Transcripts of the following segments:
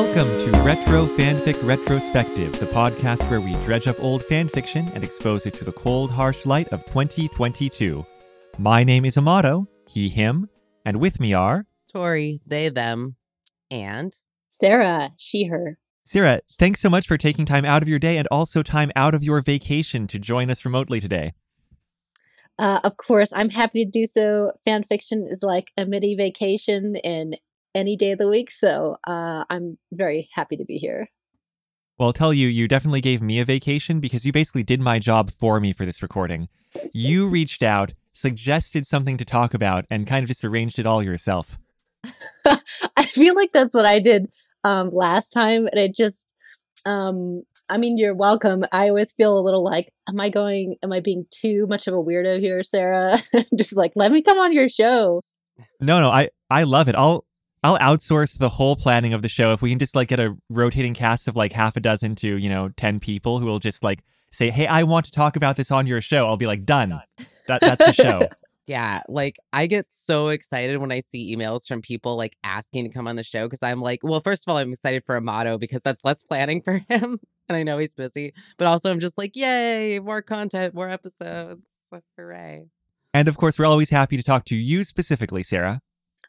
Welcome to Retro Fanfic Retrospective, the podcast where we dredge up old fanfiction and expose it to the cold, harsh light of 2022. My name is Amato, he, him, and with me are Tori, they, them, and Sarah, she, her. Sarah. Thanks so much for taking time out of your day and also time out of your vacation to join us remotely today. Uh, of course, I'm happy to do so. Fan fiction is like a mini vacation in any day of the week, so uh, I'm very happy to be here. Well, I'll tell you, you definitely gave me a vacation because you basically did my job for me for this recording. You reached out, suggested something to talk about, and kind of just arranged it all yourself. I feel like that's what I did um, last time, and it just, um, I mean, you're welcome. I always feel a little like, am I going, am I being too much of a weirdo here, Sarah? just like, let me come on your show. No, no, I I love it. I'll I'll outsource the whole planning of the show if we can just like get a rotating cast of like half a dozen to, you know, 10 people who will just like say, "Hey, I want to talk about this on your show." I'll be like, "Done." That that's the show. yeah, like I get so excited when I see emails from people like asking to come on the show because I'm like, well, first of all, I'm excited for Amato because that's less planning for him. And I know he's busy, but also I'm just like, yay, more content, more episodes. Hooray. And of course, we're always happy to talk to you specifically, Sarah.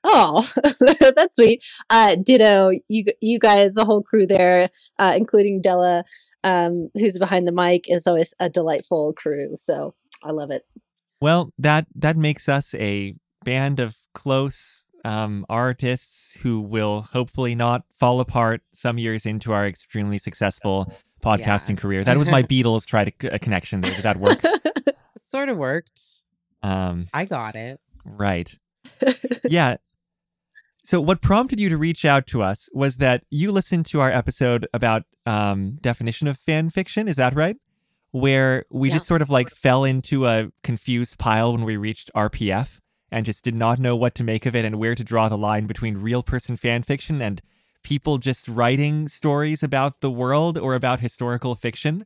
Oh, that's sweet. Uh, ditto, you you guys, the whole crew there, uh, including Della, um, who's behind the mic, is always a delightful crew. So I love it. Well, that that makes us a band of close um, artists who will hopefully not fall apart some years into our extremely successful podcasting Yeah. career. That was my Beatles try to a connection there. Did that work? Sort of worked. Um, I got it. right. Yeah. So what prompted you to reach out to us was that you listened to our episode about um, definition of fan fiction. Is that right? Where we Yeah. just sort of like fell into a confused pile when we reached RPF and just did not know what to make of it and where to draw the line between real person fan fiction and people just writing stories about the world or about historical fiction.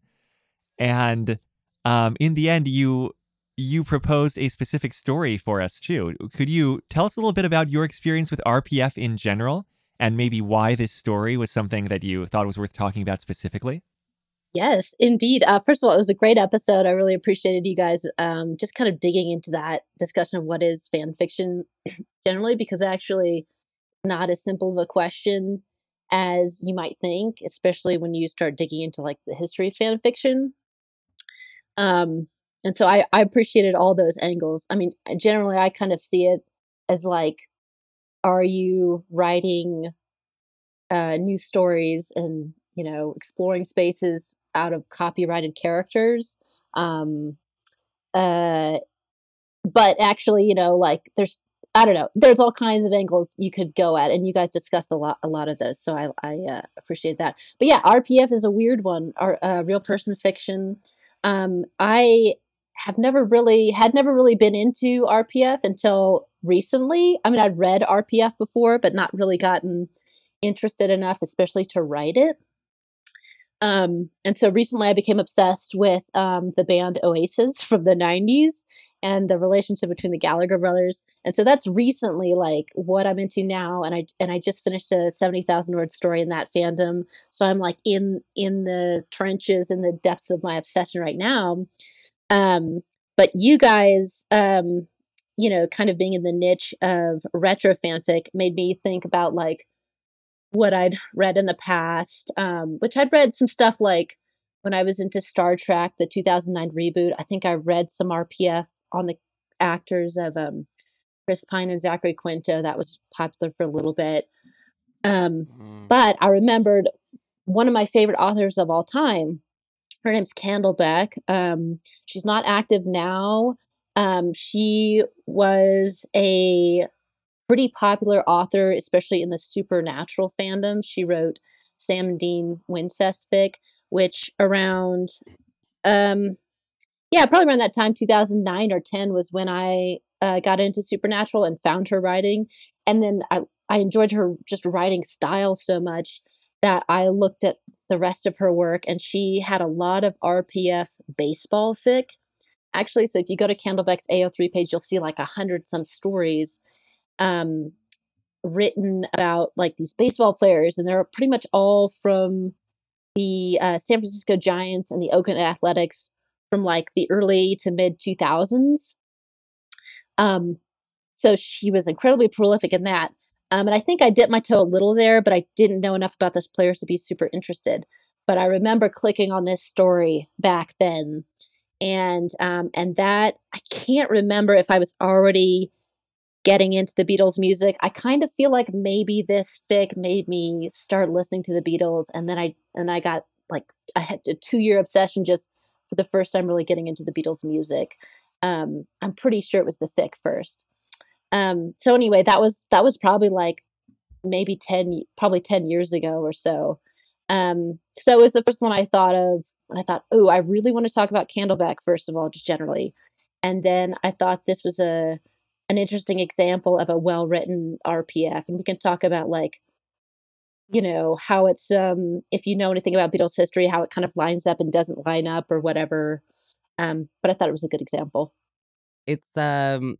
And um, in the end, you you proposed a specific story for us too. Could you tell us a little bit about your experience with RPF in general and maybe why this story was something that you thought was worth talking about specifically? Yes, indeed. Uh, first of all, it was a great episode. I really appreciated you guys um, just kind of digging into that discussion of what is fan fiction generally, because actually not as simple of a question as you might think, especially when you start digging into like the history of fan fiction. Um, and so I, I appreciated all those angles. I mean, generally, I kind of see it as like, are you writing uh, new stories and you know exploring spaces out of copyrighted characters? Um uh but actually you know like there's i don't know there's all kinds of angles you could go at and you guys discussed a lot a lot of those so i i uh, appreciate that. But yeah rpf is a weird one our uh, real person fiction. Um i have never really had never really been into rpf until recently i mean i'd read rpf before but not really gotten interested enough especially to write it um, and so recently I became obsessed with um, the band Oasis from the 90s and the relationship between the Gallagher brothers. And so that's recently like what I'm into now. And I and I just finished a 70,000 word story in that fandom. So I'm like in in the trenches in the depths of my obsession right now. Um, but you guys um, you know, kind of being in the niche of retro fanfic made me think about like what I'd read in the past, um, which I'd read some stuff like when I was into Star Trek, the 2009 reboot. I think I read some RPF on the actors of um, Chris Pine and Zachary Quinto. That was popular for a little bit. Um, Mm. but I remembered one of my favorite authors of all time. Her name's Candlebeck. Um, she's not active now. Um, she was a pretty popular author, especially in the supernatural fandom. She wrote Sam Dean Wincestfic, which around, um, yeah, probably around that time, 2009 or 10 was when I uh, got into supernatural and found her writing. And then I, I enjoyed her just writing style so much that I looked at the rest of her work and she had a lot of RPF baseball fic. Actually, so if you go to Candlebeck's AO3 page, you'll see like a hundred some stories um, written about like these baseball players, and they're pretty much all from the uh, San Francisco Giants and the Oakland Athletics from like the early to mid 2000s. Um, so she was incredibly prolific in that. Um, and I think I dipped my toe a little there, but I didn't know enough about those players to be super interested. But I remember clicking on this story back then, and um, and that I can't remember if I was already getting into the Beatles music. I kind of feel like maybe this fic made me start listening to the Beatles, and then I and I got like I had a two year obsession just for the first time really getting into the Beatles music. Um, I'm pretty sure it was the fic first. Um, so anyway, that was that was probably like maybe ten probably ten years ago or so. Um, so it was the first one I thought of, and I thought, oh, I really want to talk about Candlebeck first of all, just generally, and then I thought this was a an interesting example of a well written RPF. And we can talk about like, you know, how it's um if you know anything about Beatles history, how it kind of lines up and doesn't line up or whatever. Um, but I thought it was a good example. It's um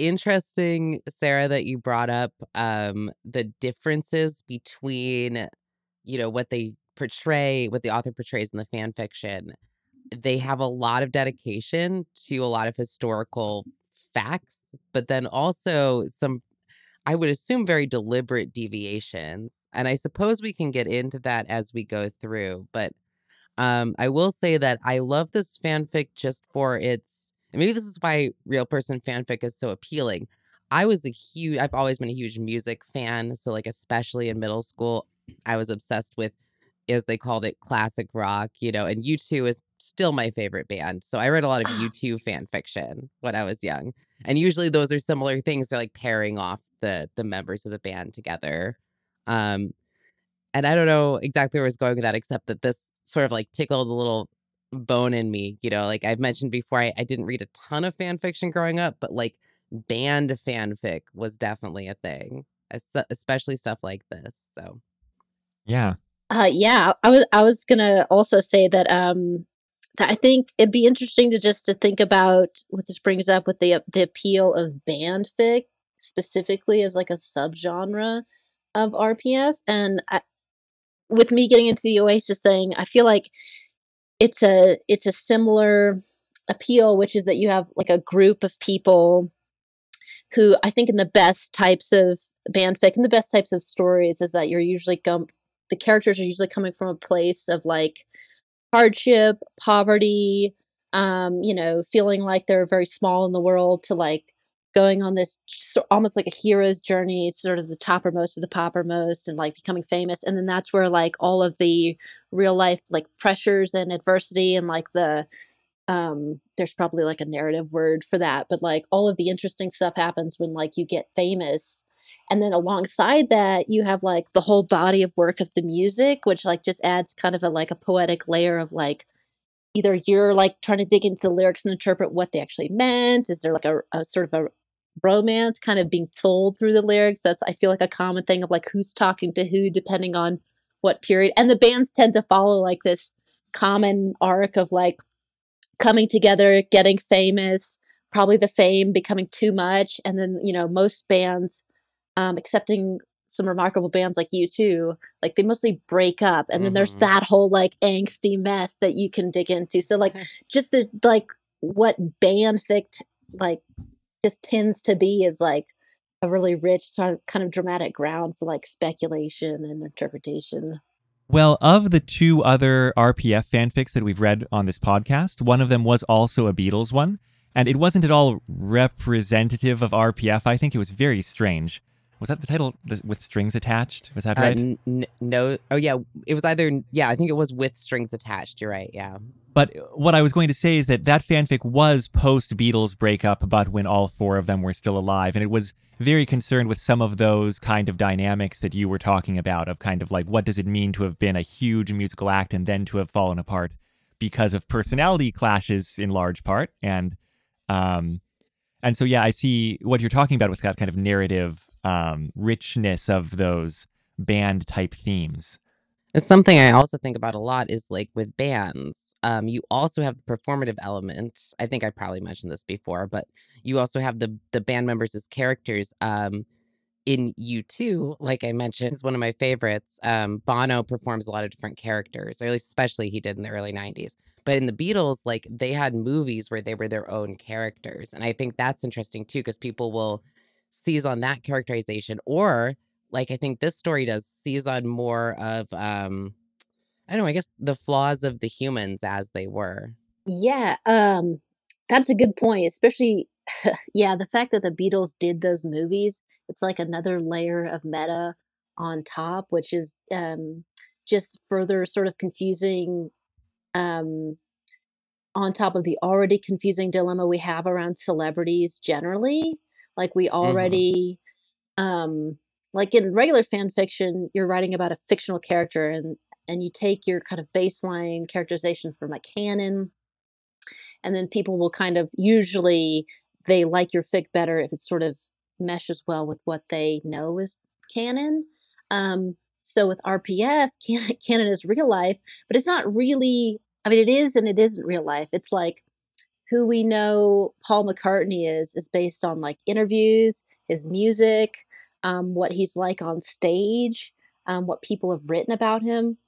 interesting, Sarah, that you brought up um the differences between, you know, what they portray, what the author portrays in the fan fiction. They have a lot of dedication to a lot of historical facts, but then also some, I would assume, very deliberate deviations. And I suppose we can get into that as we go through. But um, I will say that I love this fanfic just for its, maybe this is why real person fanfic is so appealing. I was a huge, I've always been a huge music fan. So, like, especially in middle school, I was obsessed with as they called it, classic rock, you know, and U2 is still my favorite band. So I read a lot of U2 fan fiction when I was young. And usually those are similar things. They're like pairing off the the members of the band together. Um and I don't know exactly where I was going with that, except that this sort of like tickled a little bone in me. You know, like I've mentioned before, I, I didn't read a ton of fan fiction growing up, but like band fanfic was definitely a thing, especially stuff like this. So, yeah, uh, yeah, I was I was gonna also say that um that I think it'd be interesting to just to think about what this brings up with the the appeal of band fic specifically as like a subgenre of RPF, and I, with me getting into the Oasis thing, I feel like it's a it's a similar appeal, which is that you have like a group of people who I think in the best types of band fic and the best types of stories is that you're usually the characters are usually coming from a place of like hardship, poverty, um, you know, feeling like they're very small in the world to like going on this almost like a hero's journey it's sort of the toppermost of the poppermost and like becoming famous and then that's where like all of the real life like pressures and adversity and like the um there's probably like a narrative word for that but like all of the interesting stuff happens when like you get famous and then alongside that you have like the whole body of work of the music which like just adds kind of a like a poetic layer of like either you're like trying to dig into the lyrics and interpret what they actually meant is there like a, a sort of a romance kind of being told through the lyrics that's i feel like a common thing of like who's talking to who depending on what period and the bands tend to follow like this common arc of like coming together getting famous probably the fame becoming too much and then you know most bands um, accepting some remarkable bands like U2, like they mostly break up, and then mm-hmm. there's that whole like angsty mess that you can dig into. So like just this like what band fict like just tends to be is like a really rich sort of kind of dramatic ground for like speculation and interpretation. Well, of the two other RPF fanfics that we've read on this podcast, one of them was also a Beatles one, and it wasn't at all representative of RPF. I think it was very strange was that the title with strings attached? Was that uh, right? Uh, n- no. Oh yeah, it was either yeah, I think it was with strings attached. You're right. Yeah. But what I was going to say is that that fanfic was post Beatles breakup, but when all four of them were still alive, and it was very concerned with some of those kind of dynamics that you were talking about, of kind of like what does it mean to have been a huge musical act and then to have fallen apart because of personality clashes in large part, and um, and so yeah, I see what you're talking about with that kind of narrative um, richness of those band type themes. It's something I also think about a lot is like with bands, um, you also have the performative element. I think I probably mentioned this before, but you also have the the band members as characters. Um, in U2, like I mentioned, is one of my favorites. Um, Bono performs a lot of different characters, or at least especially he did in the early 90s. But in the Beatles, like they had movies where they were their own characters. And I think that's interesting too, because people will seize on that characterization. Or like I think this story does seize on more of um I don't know, I guess the flaws of the humans as they were. Yeah, um, that's a good point, especially yeah, the fact that the Beatles did those movies, it's like another layer of meta on top, which is um just further sort of confusing um on top of the already confusing dilemma we have around celebrities generally. Like we hmm already um like in regular fan fiction, you're writing about a fictional character and and you take your kind of baseline characterization from a canon and then people will kind of usually they like your fic better if it sort of meshes well with what they know is canon. Um, so with RPF, canon, canon is real life, but it's not really. I mean, it is and it isn't real life. It's like who we know Paul McCartney is is based on like interviews, his music, um, what he's like on stage, um, what people have written about him.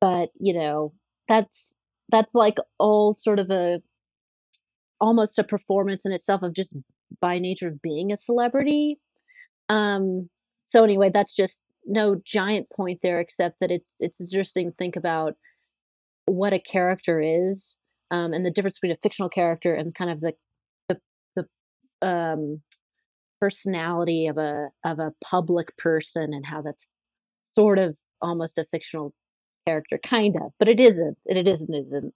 But you know, that's that's like all sort of a almost a performance in itself of just by nature of being a celebrity. Um, so anyway, that's just no giant point there, except that it's it's interesting to think about what a character is, um, and the difference between a fictional character and kind of the the the um, personality of a of a public person, and how that's sort of almost a fictional character, kind of, but it isn't. It isn't. It isn't.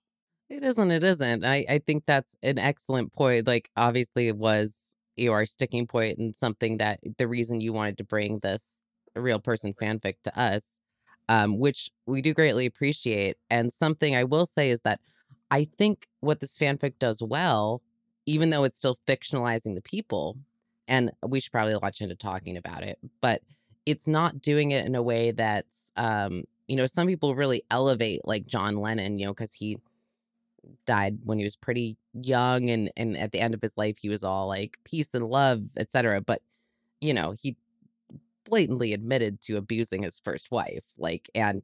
It isn't, it isn't. I, I think that's an excellent point. Like, obviously, it was your sticking point and something that the reason you wanted to bring this real person fanfic to us, um, which we do greatly appreciate. And something I will say is that I think what this fanfic does well, even though it's still fictionalizing the people, and we should probably launch into talking about it, but it's not doing it in a way that's, um, you know, some people really elevate like John Lennon, you know, because he died when he was pretty young and and at the end of his life he was all like peace and love etc but you know he blatantly admitted to abusing his first wife like and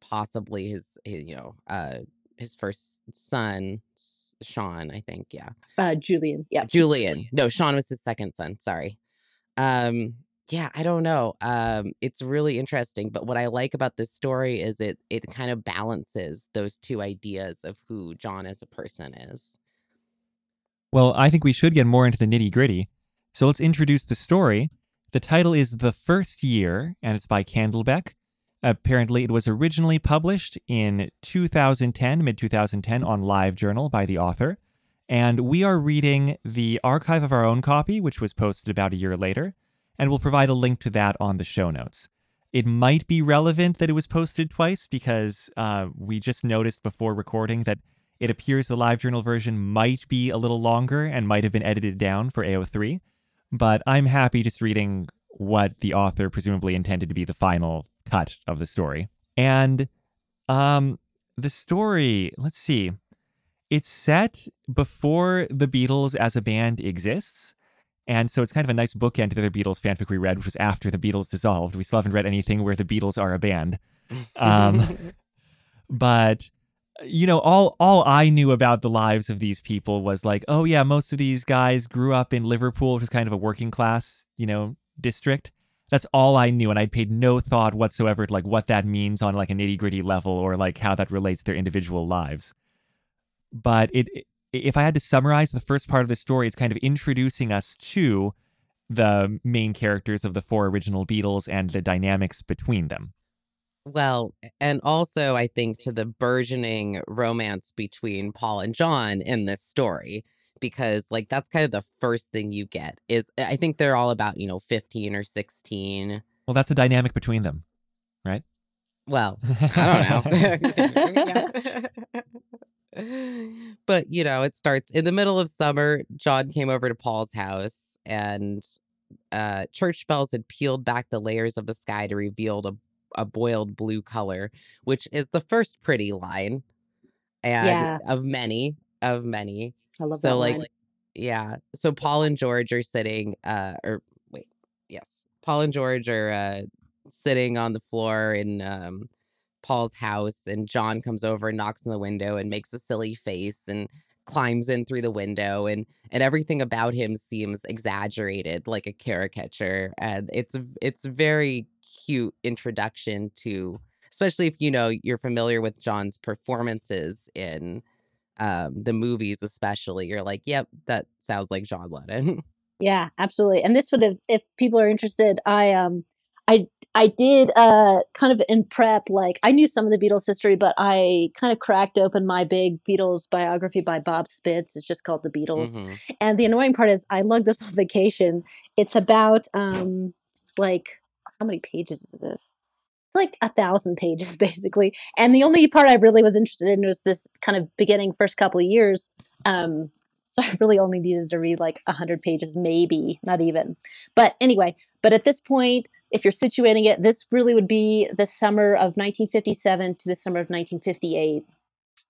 possibly his, his you know uh his first son S- Sean I think yeah Uh, Julian. Yeah. Julian no Sean was his second son sorry um yeah i don't know um it's really interesting but what i like about this story is it it kind of balances those two ideas of who john as a person is Well, I think we should get more into the nitty gritty. So let's introduce the story. The title is The First Year, and it's by Candlebeck. Apparently, it was originally published in 2010, mid 2010, on LiveJournal by the author. And we are reading the archive of our own copy, which was posted about a year later, and we'll provide a link to that on the show notes. It might be relevant that it was posted twice because uh, we just noticed before recording that it appears the LiveJournal version might be a little longer and might have been edited down for AO3, but I'm happy just reading what the author presumably intended to be the final cut of the story. And um the story, let's see. It's set before the Beatles as a band exists. And so it's kind of a nice bookend to the other Beatles fanfic we read, which was after the Beatles dissolved. We still haven't read anything where the Beatles are a band. Um, but you know all all i knew about the lives of these people was like oh yeah most of these guys grew up in liverpool which is kind of a working class you know district that's all i knew and i'd paid no thought whatsoever to like what that means on like a nitty gritty level or like how that relates to their individual lives. But it if i had to summarize the first part of the story it's kind of introducing us to the main characters of the four original beatles and the dynamics between them. Well and also i think to the burgeoning romance between paul and john in this story because like that's kind of the first thing you get is i think they're all about you know 15 or 16 well that's the dynamic between them right well I don't know. but you know, it starts in the middle of summer. John came over to Paul's house, and uh, church bells had peeled back the layers of the sky to reveal a, a boiled blue color, which is the first pretty line, and Yeah. of many, of many. I love So that like, line. yeah. So Paul and George are sitting. Uh, or wait, yes. Paul and George are uh, sitting on the floor in um, Paul's house, and John comes over and knocks on the window and makes a silly face and climbs in through the window and and everything about him seems exaggerated like a caricature and it's it's very cute introduction to especially if you know you're familiar with John's performances in um the movies especially you're like yep that sounds like John Lennon Yeah, absolutely. And this would have, if people are interested, I um, I I did uh kind of in prep, like I knew some of the Beatles history, but I kind of cracked open my big Beatles biography by Bob Spitz. It's just called The Beatles. Mhm. And the annoying part is I lugged this on vacation. It's about um like how many pages is this? Like a thousand pages basically. And the only part I really was interested in was this kind of beginning first couple of years. Um so I really only needed to read like a hundred pages, maybe, not even. But anyway, but at this point, if you're situating it, this really would be the summer of 1957 to the summer of 1958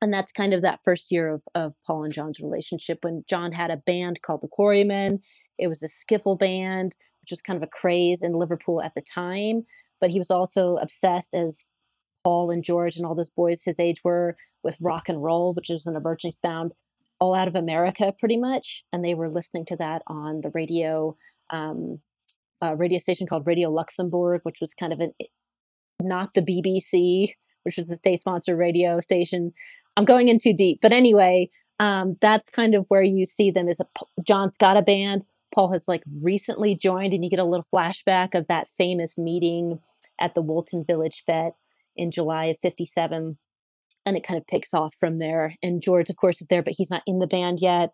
and that's kind of that first year of, of Paul and John's relationship when John had a band called the Quarrymen. It was a skiffle band, which was kind of a craze in Liverpool at the time. But he was also obsessed, as Paul and George and all those boys his age were, with rock and roll, which is an emerging sound all out of America pretty much. And they were listening to that on the radio, um, a radio station called Radio Luxembourg, which was kind of an not the BBC, which was the state sponsored radio station. I'm going in too deep, but anyway, um, that's kind of where you see them. Is a John's got a band. Paul has like recently joined, and you get a little flashback of that famous meeting at the Woolton Village Fete in July of '57, and it kind of takes off from there. And George, of course, is there, but he's not in the band yet.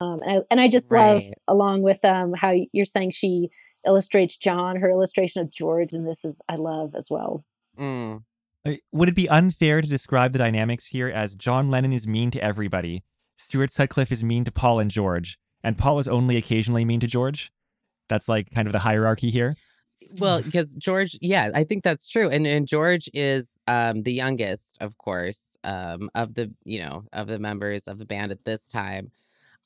Um, and I and I just love, along with um, how you're saying she illustrates John, her illustration of George, and this is I love as well. Mm. Uh, Would it be unfair to describe the dynamics here as John Lennon is mean to everybody, Stuart Sutcliffe is mean to Paul and George, and Paul is only occasionally mean to George? That's like kind of the hierarchy here. Well, because George, yeah, I think that's true. And and George is um the youngest, of course, um of the, you know, of the members of the band at this time.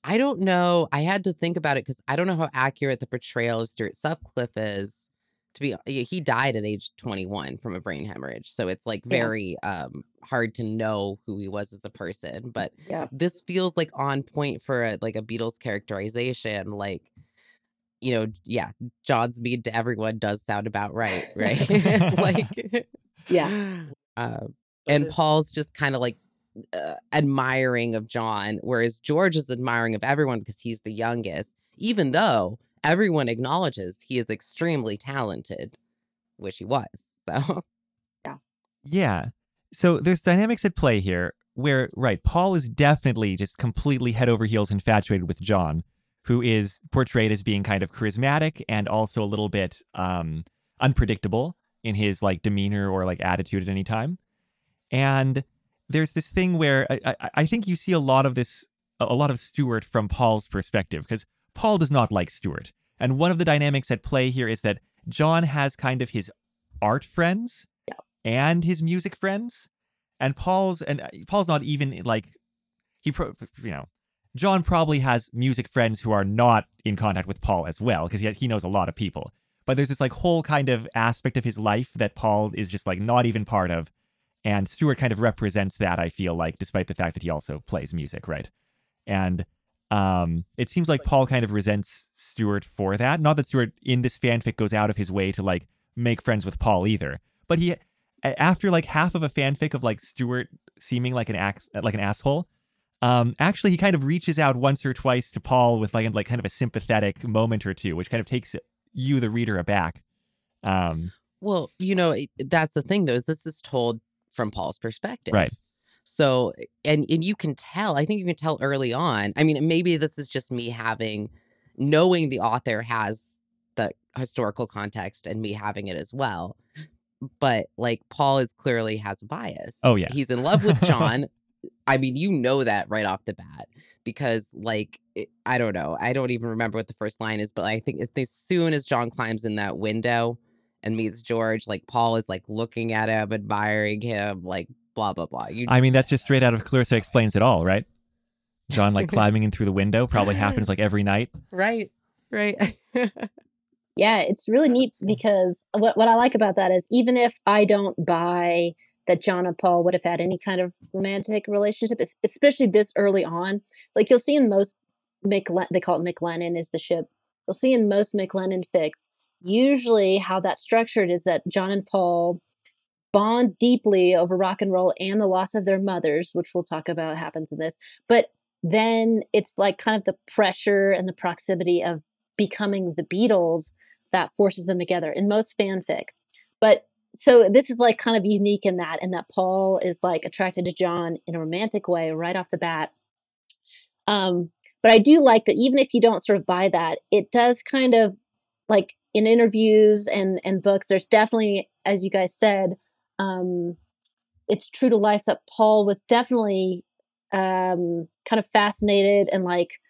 I don't know. I had to think about it because I don't know how accurate the portrayal of Stuart Sutcliffe is. To be, he died at age 21 from a brain hemorrhage, so it's like Yeah. very um hard to know who he was as a person. But Yeah. this feels like on point for a, like a Beatles characterization. Like, you know, yeah, John's mean to everyone does sound about right, right? like, Yeah. Uh, and Paul's just kind of like uh, admiring of John, whereas George is admiring of everyone because he's the youngest, even though everyone acknowledges he is extremely talented, which he was. So, Yeah. So there's dynamics at play here where, right, Paul is definitely just completely head over heels infatuated with John, who is portrayed as being kind of charismatic and also a little bit um, unpredictable in his like demeanor or like attitude at any time. And there's this thing where I, I, I think you see a lot of this, a lot of Stuart from Paul's perspective, because Paul does not like Stuart. And one of the dynamics at play here is that John has kind of his art friends and his music friends and paul's and uh, paul's not even like he pro, you know john probably has music friends who are not in contact with paul as well because he, he knows a lot of people. But there's this like whole kind of aspect of his life that paul is just like not even part of. And stuart kind of represents that i feel like despite the fact that he also plays music right? And um it seems like paul kind of resents stuart for that. Not that stuart in this fanfic goes out of his way to like make friends with paul either. But he after like half of a fanfic of like Stuart seeming like an ax like an asshole, um, actually he kind of reaches out once or twice to Paul with like like kind of a sympathetic moment or two, which kind of takes you, the reader, aback. Um, well, you know, that's the thing though, is this is told from Paul's perspective. Right. So, and and you can tell, I think you can tell early on. I mean, maybe this is just me having knowing the author has the historical context and me having it as well. But like Paul is clearly has a bias. Oh, yeah. He's in love with John. I mean, you know that right off the bat because like it, I don't know. I don't even remember what the first line is, but I think as soon as John climbs in that window and meets George, like Paul is like looking at him, admiring him, like blah blah blah. You I mean, that's just straight out of Clarissa Explains It All, right? John like climbing in through the window probably happens like every night. right, right. Yeah, it's really neat because what what I like about that is even if I don't buy that John and Paul would have had any kind of romantic relationship, especially this early on, like you'll see in most Mick, they call it McLennon is the ship. You'll see in most McLennon fix, usually how that's structured is that John and Paul bond deeply over rock and roll and the loss of their mothers, which we'll talk about happens in this. But then it's like kind of the pressure and the proximity of becoming the Beatles that forces them together in most fanfic. But so this is like kind of unique in that, and that Paul is like attracted to John in a romantic way right off the bat. Um, but I do like that even if you don't sort of buy that, it does kind of like in interviews and and books. There's definitely, as you guys said, um, it's true to life that Paul was definitely um, kind of fascinated and like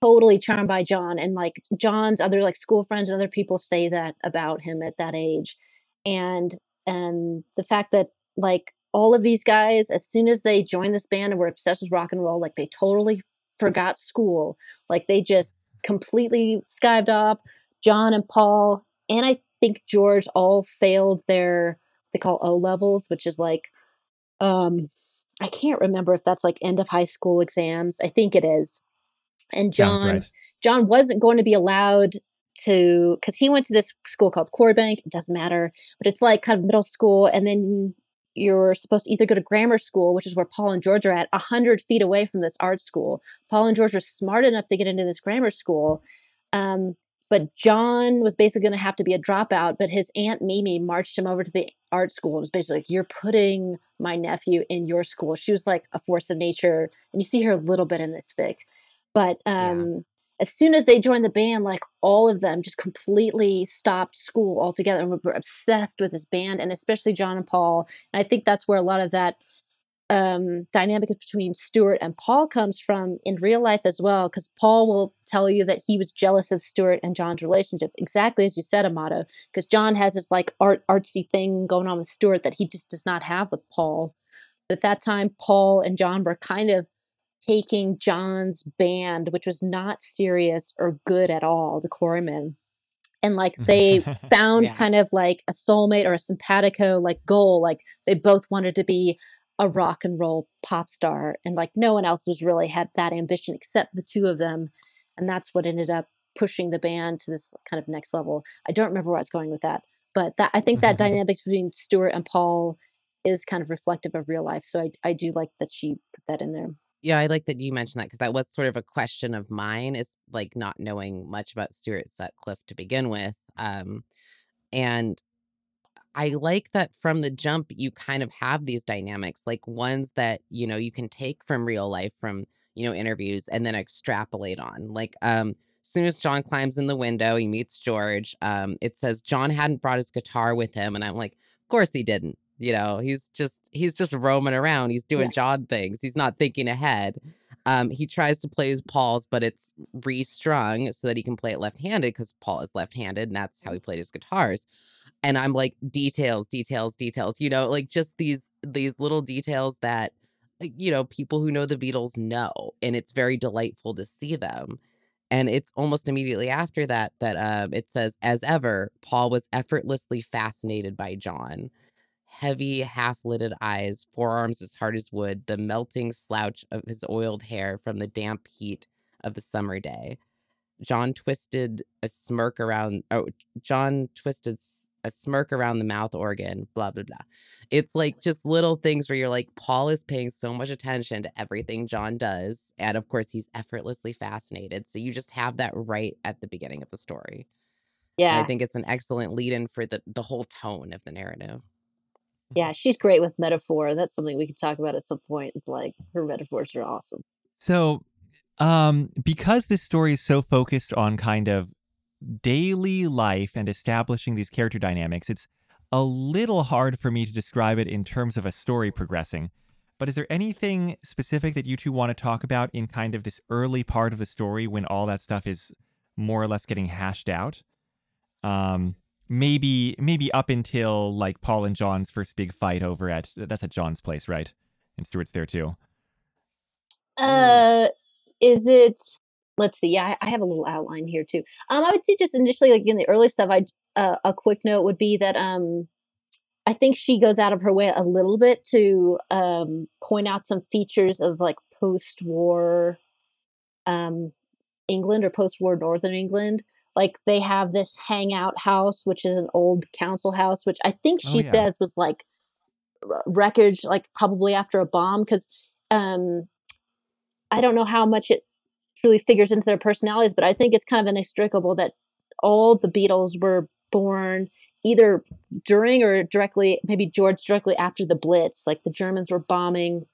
totally charmed by John. And like John's other like school friends and other people say that about him at that age. And and the fact that like all of these guys, as soon as they joined this band and were obsessed with rock and roll, like they totally forgot school. Like they just completely skived off. John and Paul, and I think George all failed their they call O levels, which is like um I can't remember if that's like end of high school exams. I think it is. And John right. John wasn't going to be allowed to because he went to this school called Quarry Bank. It doesn't matter, but it's like kind of middle school, and then you're supposed to either go to grammar school, which is where Paul and George are at, a hundred feet away from this art school. Paul and George were smart enough to get into this grammar school, um, but John was basically going to have to be a dropout. But his aunt Mimi marched him over to the art school. It was basically like, "You're putting my nephew in your school." She was like a force of nature, and you see her a little bit in this fic. But um, as soon as they joined the band, like all of them just completely stopped school altogether and were obsessed with this band, and especially John and Paul. And I think that's where a lot of that um, dynamic between Stuart and Paul comes from in real life as well, because Paul will tell you that he was jealous of Stuart and John's relationship, exactly as you said, Amato, because John has this like art artsy thing going on with Stuart that he just does not have with Paul. At that time, Paul and John were kind of taking John's band, which was not serious or good at all, the Quarrymen. And like they found yeah. kind of like a soulmate or a simpatico like goal. Like they both wanted to be a rock and roll pop star. And like no one else was really had that ambition except the two of them. And that's what ended up pushing the band to this kind of next level. I don't remember where I was going with that. But that I think that dynamics between Stuart and Paul is kind of reflective of real life. So I, I do like that she put that in there. Yeah, I like that you mentioned that because that was sort of a question of mine is like not knowing much about Stuart Sutcliffe to begin with. Um, and I like that from the jump, you kind of have these dynamics, like ones that, you know, you can take from real life, from, you know, interviews and then extrapolate on. Like, um, as soon as John climbs in the window, he meets George. Um, it says John hadn't brought his guitar with him. And I'm like, of course he didn't you know he's just he's just roaming around he's doing yeah. john things he's not thinking ahead. Um, he tries to play his paul's but it's restrung so that he can play it left-handed because paul is left-handed and that's how he played his guitars. And i'm like details details details you know like just these these little details that you know people who know the beatles know and it's very delightful to see them. And it's almost immediately after that that uh, it says as ever paul was effortlessly fascinated by john heavy, half lidded eyes, forearms as hard as wood, the melting slouch of his oiled hair from the damp heat of the summer day. John twisted a smirk around, oh, John twisted a smirk around the mouth organ, blah, blah, blah. It's like just little things where you're like, Paul is paying so much attention to everything John does. And of course, he's effortlessly fascinated. So you just have that right at the beginning of the story. Yeah. And I think it's an excellent lead in for the, the whole tone of the narrative. Yeah, she's great with metaphor. That's something we could talk about at some point. It's like her metaphors are awesome. So, um, because this story is so focused on kind of daily life and establishing these character dynamics, it's a little hard for me to describe it in terms of a story progressing. But is there anything specific that you two want to talk about in kind of this early part of the story when all that stuff is more or less getting hashed out? Um, maybe maybe up until like Paul and John's first big fight over at that's at John's place, right? And Stuart's there too. Uh, is it let's see. Yeah, I, I have a little outline here too. Um, I would say just initially, like in the early stuff, I uh, a quick note would be that um, I think she goes out of her way a little bit to um point out some features of like post-war um England or post-war Northern England. Like they have this hangout house, which is an old council house, which I think Oh, she yeah. says was like wreckage, like probably after a bomb, because um, I don't know how much it truly figures into their personalities, but I think it's kind of inextricable that all the Beatles were born either during or directly, maybe George directly after the Blitz. Like the Germans were bombing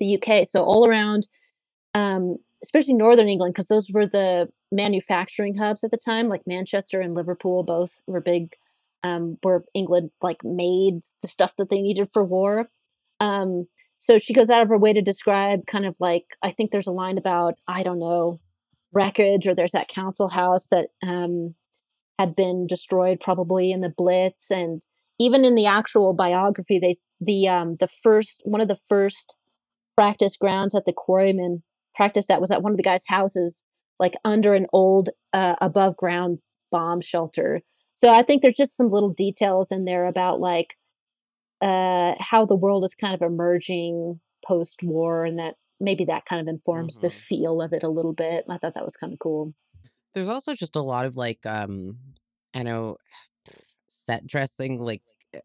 the UK, so all around, um, especially Northern England, because those were the manufacturing hubs at the time. Like Manchester and Liverpool both were big, um, where England like made the stuff that they needed for war. Um, so she goes out of her way to describe kind of like I think there's a line about I don't know wreckage or there's that council house that um, had been destroyed probably in the Blitz and even in the actual biography they the um, the first one of the first practice grounds at the quarrymen practiced at was at one of the guys' houses like under an old uh, above ground bomb shelter. So I think there's just some little details in there about like uh, how the world is kind of emerging post war, and that maybe that kind of informs the Mhm. feel of it a little bit. I thought that was kind of cool. There's also just a lot of like um I know set dressing like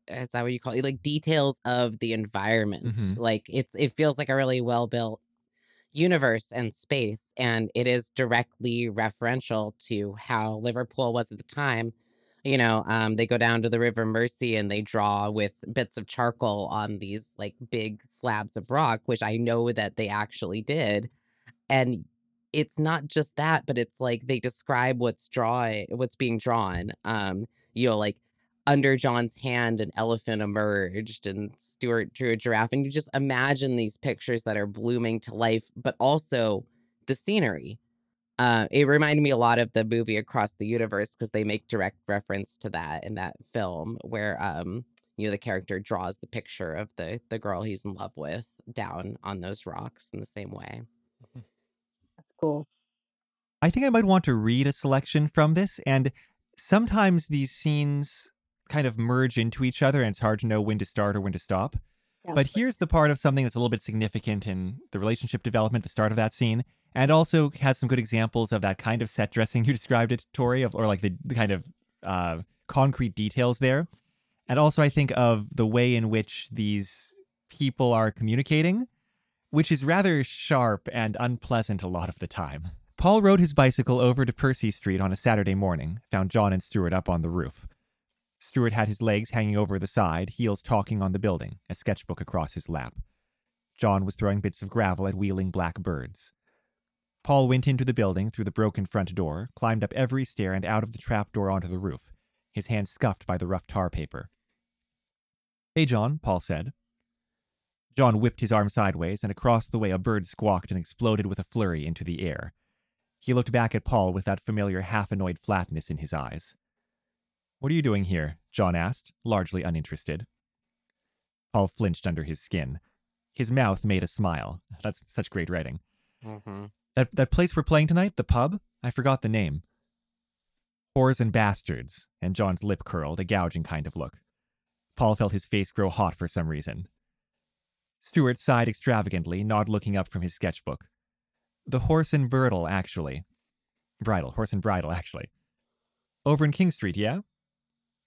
is that what you call it? Like details of the environment. Mhm. Like it's it feels like a really well built universe and space and it is directly referential to how Liverpool was at the time. You know, um they go down to the River Mersey and they draw with bits of charcoal on these like big slabs of rock, which I know that they actually did. And it's not just that, but it's like they describe what's draw what's being drawn. Um, you know, like under John's hand, an elephant emerged, and Stuart drew a giraffe, and you just imagine these pictures that are blooming to life, but also the scenery. Uh, it reminded me a lot of the movie Across the Universe because they make direct reference to that in that film, where um, you know, the character draws the picture of the the girl he's in love with down on those rocks in the same way. That's cool. I think I might want to read a selection from this, and sometimes these scenes kind of merge into each other, and it's hard to know when to start or when to stop. Yeah. But here's the part of something that's a little bit significant in the relationship development, the start of that scene, and also has some good examples of that kind of set dressing you described it, Tori, of or like the, the kind of uh, concrete details there. And also, I think of the way in which these people are communicating, which is rather sharp and unpleasant a lot of the time. Paul rode his bicycle over to Percy Street on a Saturday morning, found John and Stuart up on the roof. Stuart had his legs hanging over the side, heels talking on the building, a sketchbook across his lap. John was throwing bits of gravel at wheeling black birds. Paul went into the building through the broken front door, climbed up every stair and out of the trap door onto the roof, his hands scuffed by the rough tar paper. Hey, John, Paul said. John whipped his arm sideways, and across the way a bird squawked and exploded with a flurry into the air. He looked back at Paul with that familiar half annoyed flatness in his eyes. What are you doing here? John asked, largely uninterested. Paul flinched under his skin. His mouth made a smile. That's such great writing. Mm-hmm. That that place we're playing tonight, the pub? I forgot the name. Whores and bastards, and John's lip curled, a gouging kind of look. Paul felt his face grow hot for some reason. Stuart sighed extravagantly, not looking up from his sketchbook. The horse and bridle, actually. Bridle, horse and bridle, actually. Over in King Street, yeah?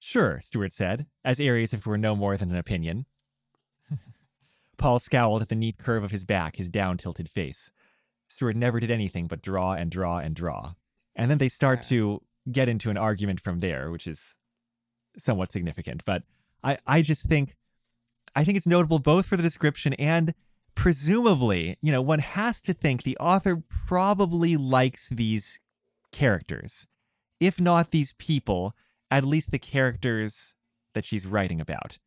Sure, Stuart said, as airy as if it were no more than an opinion. Paul scowled at the neat curve of his back, his down tilted face. Stuart never did anything but draw and draw and draw. And then they start to get into an argument from there, which is somewhat significant. But I, I just think I think it's notable both for the description and presumably, you know, one has to think the author probably likes these characters. If not these people, at least the characters that she's writing about.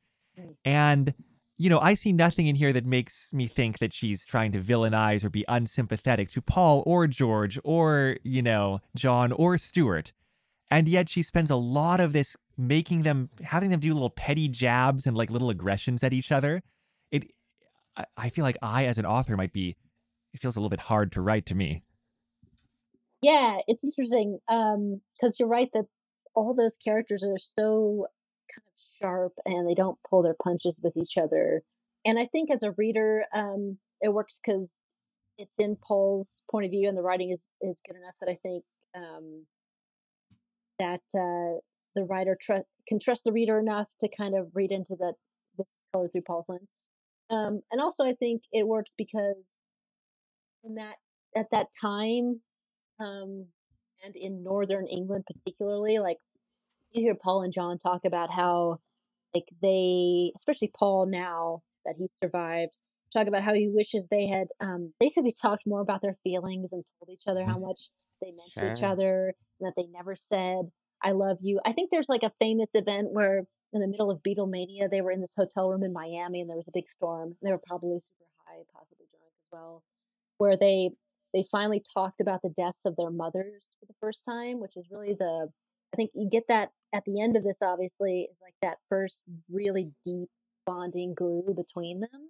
And you know, I see nothing in here that makes me think that she's trying to villainize or be unsympathetic to Paul or George or, you know, John or Stuart. And yet she spends a lot of this making them, having them do little petty jabs and like little aggressions at each other. It, I, I feel like I, as an author, might be, it feels a little bit hard to write to me. Yeah, it's interesting um because you're right that all those characters are so kind of sharp and they don't pull their punches with each other. And I think as a reader, um, it works because it's in Paul's point of view and the writing is is good enough that I think um, that uh, the writer tr- can trust the reader enough to kind of read into that this is colored through Paul's lens. Um, and also, I think it works because in that at that time, um, and in northern England particularly, like you hear Paul and John talk about how like they, especially Paul now that he survived, talk about how he wishes they had um, basically talked more about their feelings and told each other how Mhm. much they meant to each other and that they never said "I love you." I think there's like a famous event where in the middle of Beatlemania they were in this hotel room in Miami and there was a big storm. They were probably super high, possibly drunk as well, where they they finally talked about the deaths of their mothers for the first time, which is really the I think you get that at the end of this obviously is like that first really deep bonding glue between them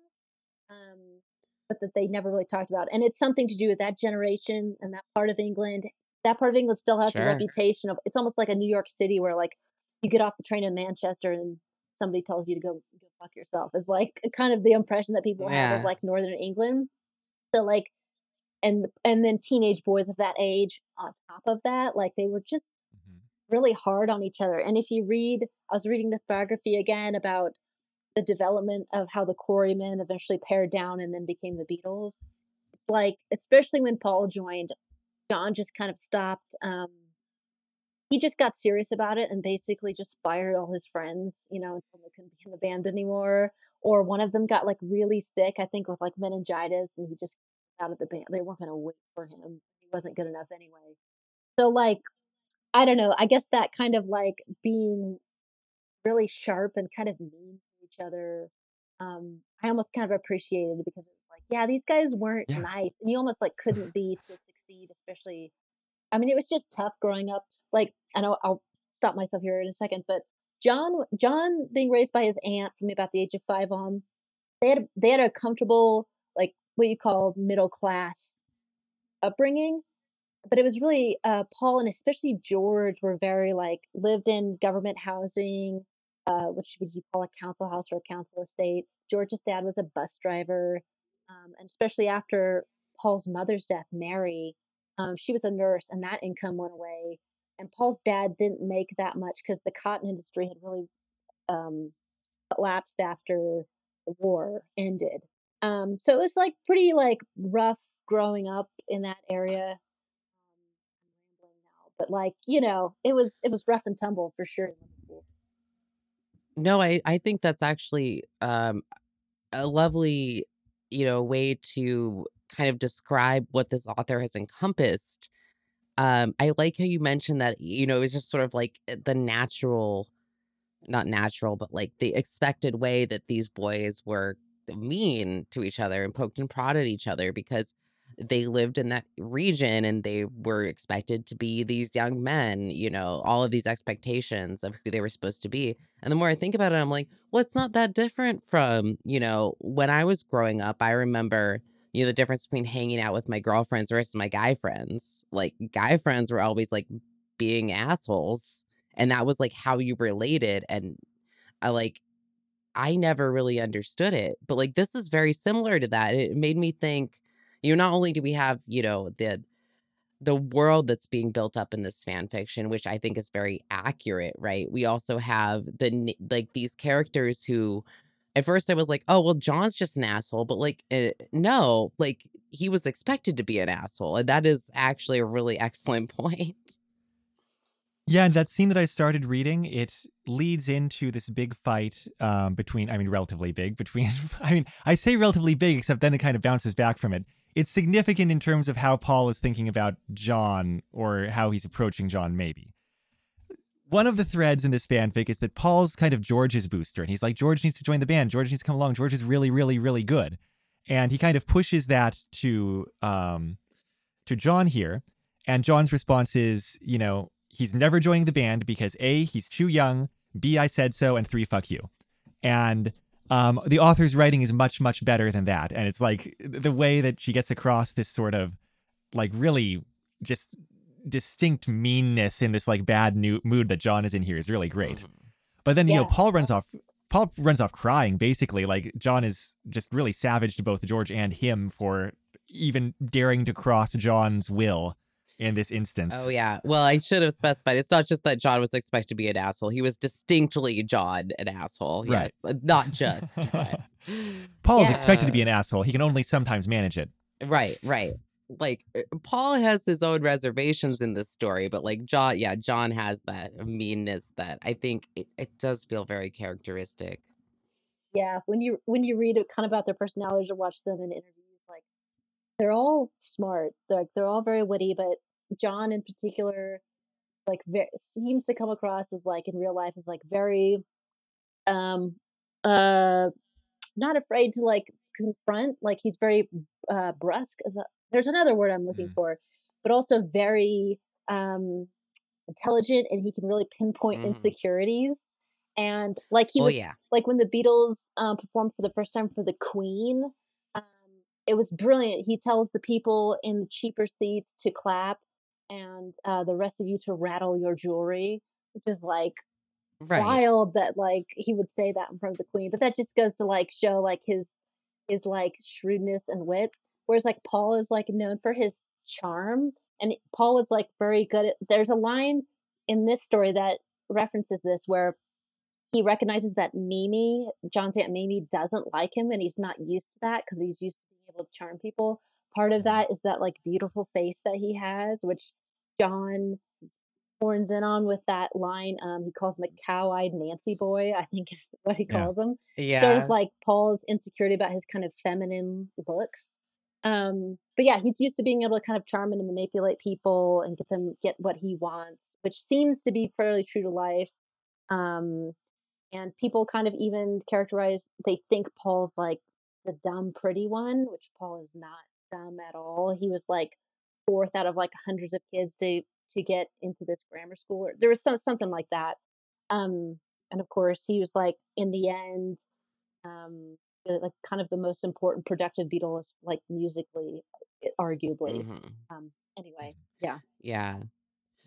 um, but that they never really talked about. And it's something to do with that generation and that part of England. That part of England still has a reputation of it's almost like a New York City where like you get off the train in Manchester and somebody tells you to go go fuck yourself. Is like kind of the impression that people have of like northern England. So like and and then teenage boys of that age on top of that, like they were just Mhm. really hard on each other. And if you read, I was reading this biography again about the development of how the Quarrymen eventually pared down and then became the Beatles. It's like, especially when Paul joined, John just kind of stopped. Um, he just got serious about it and basically just fired all his friends, you know, until they couldn't be in the band anymore. Or one of them got like really sick, I think, with like meningitis, and he just out of the band. They weren't going to wait for him. He wasn't good enough anyway. So, like, I don't know. I guess that kind of like being really sharp and kind of mean to each other. Um, I almost kind of appreciated it because it's like, yeah, these guys weren't Yeah. nice, and you almost like couldn't be to succeed, especially. I mean, it was just tough growing up. Like, I know I'll stop myself here in a second, but John, John being raised by his aunt from about the age of five on, they had they had a comfortable, what you call middle class upbringing, but it was really uh, Paul and especially George were very like lived in government housing, uh, which would you call a council house or a council estate. George's dad was a bus driver, um, and especially after Paul's mother's death, Mary, um, she was a nurse, and that income went away. And Paul's dad didn't make that much because the cotton industry had really um, collapsed after the war ended. Um, so it was like pretty like rough growing up in that area. Um, but like you know, it was it was rough and tumble for sure. No, I I think that's actually um a lovely, you know, way to kind of describe what this author has encompassed. Um, I like how you mentioned that, you know, it was just sort of like uh, the natural, not natural, but like the expected way that these boys were mean to each other and poked and prodded each other because they lived in that region and they were expected to be these young men, you know, all of these expectations of who they were supposed to be. And the more I think about it, I'm like, well, it's not that different from, you know, when I was growing up, I remember, you know, the difference between hanging out with my girlfriends versus my guy friends. Like, guy friends were always like being assholes. And that was like how you related. And I like, I never really understood it. But like, this is very similar to that. It made me think, you know, not only do we have, you know, the, the world that's being built up in this fan fiction, which I think is very accurate, right? We also have the like these characters who, at first, I was like, oh well, John's just an asshole, but like, uh, no, like he was expected to be an asshole, and that is actually a really excellent point. Yeah, and that scene that I started reading, it leads into this big fight um, between, I mean, relatively big, between, I mean, I say relatively big, except then it kind of bounces back from it. It's significant in terms of how Paul is thinking about John or how he's approaching John, maybe. One of the threads in this fanfic is that Paul's kind of George's booster, and he's like, George needs to join the band. George needs to come along. George is really, really, really good. And he kind of pushes that to um, to John here. And John's response is, you know, he's never joining the band because A, he's too young, B, I said so, and three, fuck you. And um, the author's writing is much, much better than that. And it's like the way that she gets across this sort of like really just distinct meanness in this like bad new mood that John is in here is really great. Mhm. But then you know Paul runs off. Paul runs off crying. Basically, like John is just really savage to both George and him for even daring to cross John's will in this instance. Oh yeah. Well, I should have specified. It's not just that John was expected to be an asshole. He was distinctly John an asshole. Right. Yes, not just. but- Paul's Yeah. expected to be an asshole. He can only sometimes manage it. right, right. Like uh, Paul has his own reservations in this story, but like John, yeah, John has that meanness that I think it, it does feel very characteristic. yeah when you when you read it kind of about their personalities or watch them in interviews like they're all smart they're like they're all very witty but john in particular like very, seems to come across as like in real life is like very um uh not afraid to like confront like he's very uh brusque there's another word i'm looking Mhm. for but also very um intelligent and he can really pinpoint Mhm. insecurities and like he oh was yeah. like when the Beatles um, performed for the first time for the Queen, um, it was brilliant. He tells the people in the cheaper seats to clap and uh, the rest of you to rattle your jewelry, which is like Right. wild that like he would say that in front of the Queen. But that just goes to like show like his his like shrewdness and wit. Whereas like Paul is like known for his charm, and Paul was like very good at. There's a line in this story that references this where he recognizes that Mimi, John's aunt Mimi, doesn't like him, and he's not used to that because he's used to being able to charm people. Part of that is that like beautiful face that he has, which John horns in on with that line. Um, he calls him a cow-eyed Nancy boy, I think is what he Yeah. calls him yeah. sort of like Paul's insecurity about his kind of feminine looks. Um, but yeah, he's used to being able to kind of charm and manipulate people and get them get what he wants, which seems to be fairly true to life. Um, and people kind of even characterize they think Paul's like the dumb pretty one, which Paul is not dumb at all. He was like fourth out of like hundreds of kids to to get into this grammar school. Or there was some something like that. Um, and of course, he was like in the end, um, like kind of the most important productive Beatle is like musically, i- arguably. Mhm. Um, anyway, yeah, Yeah.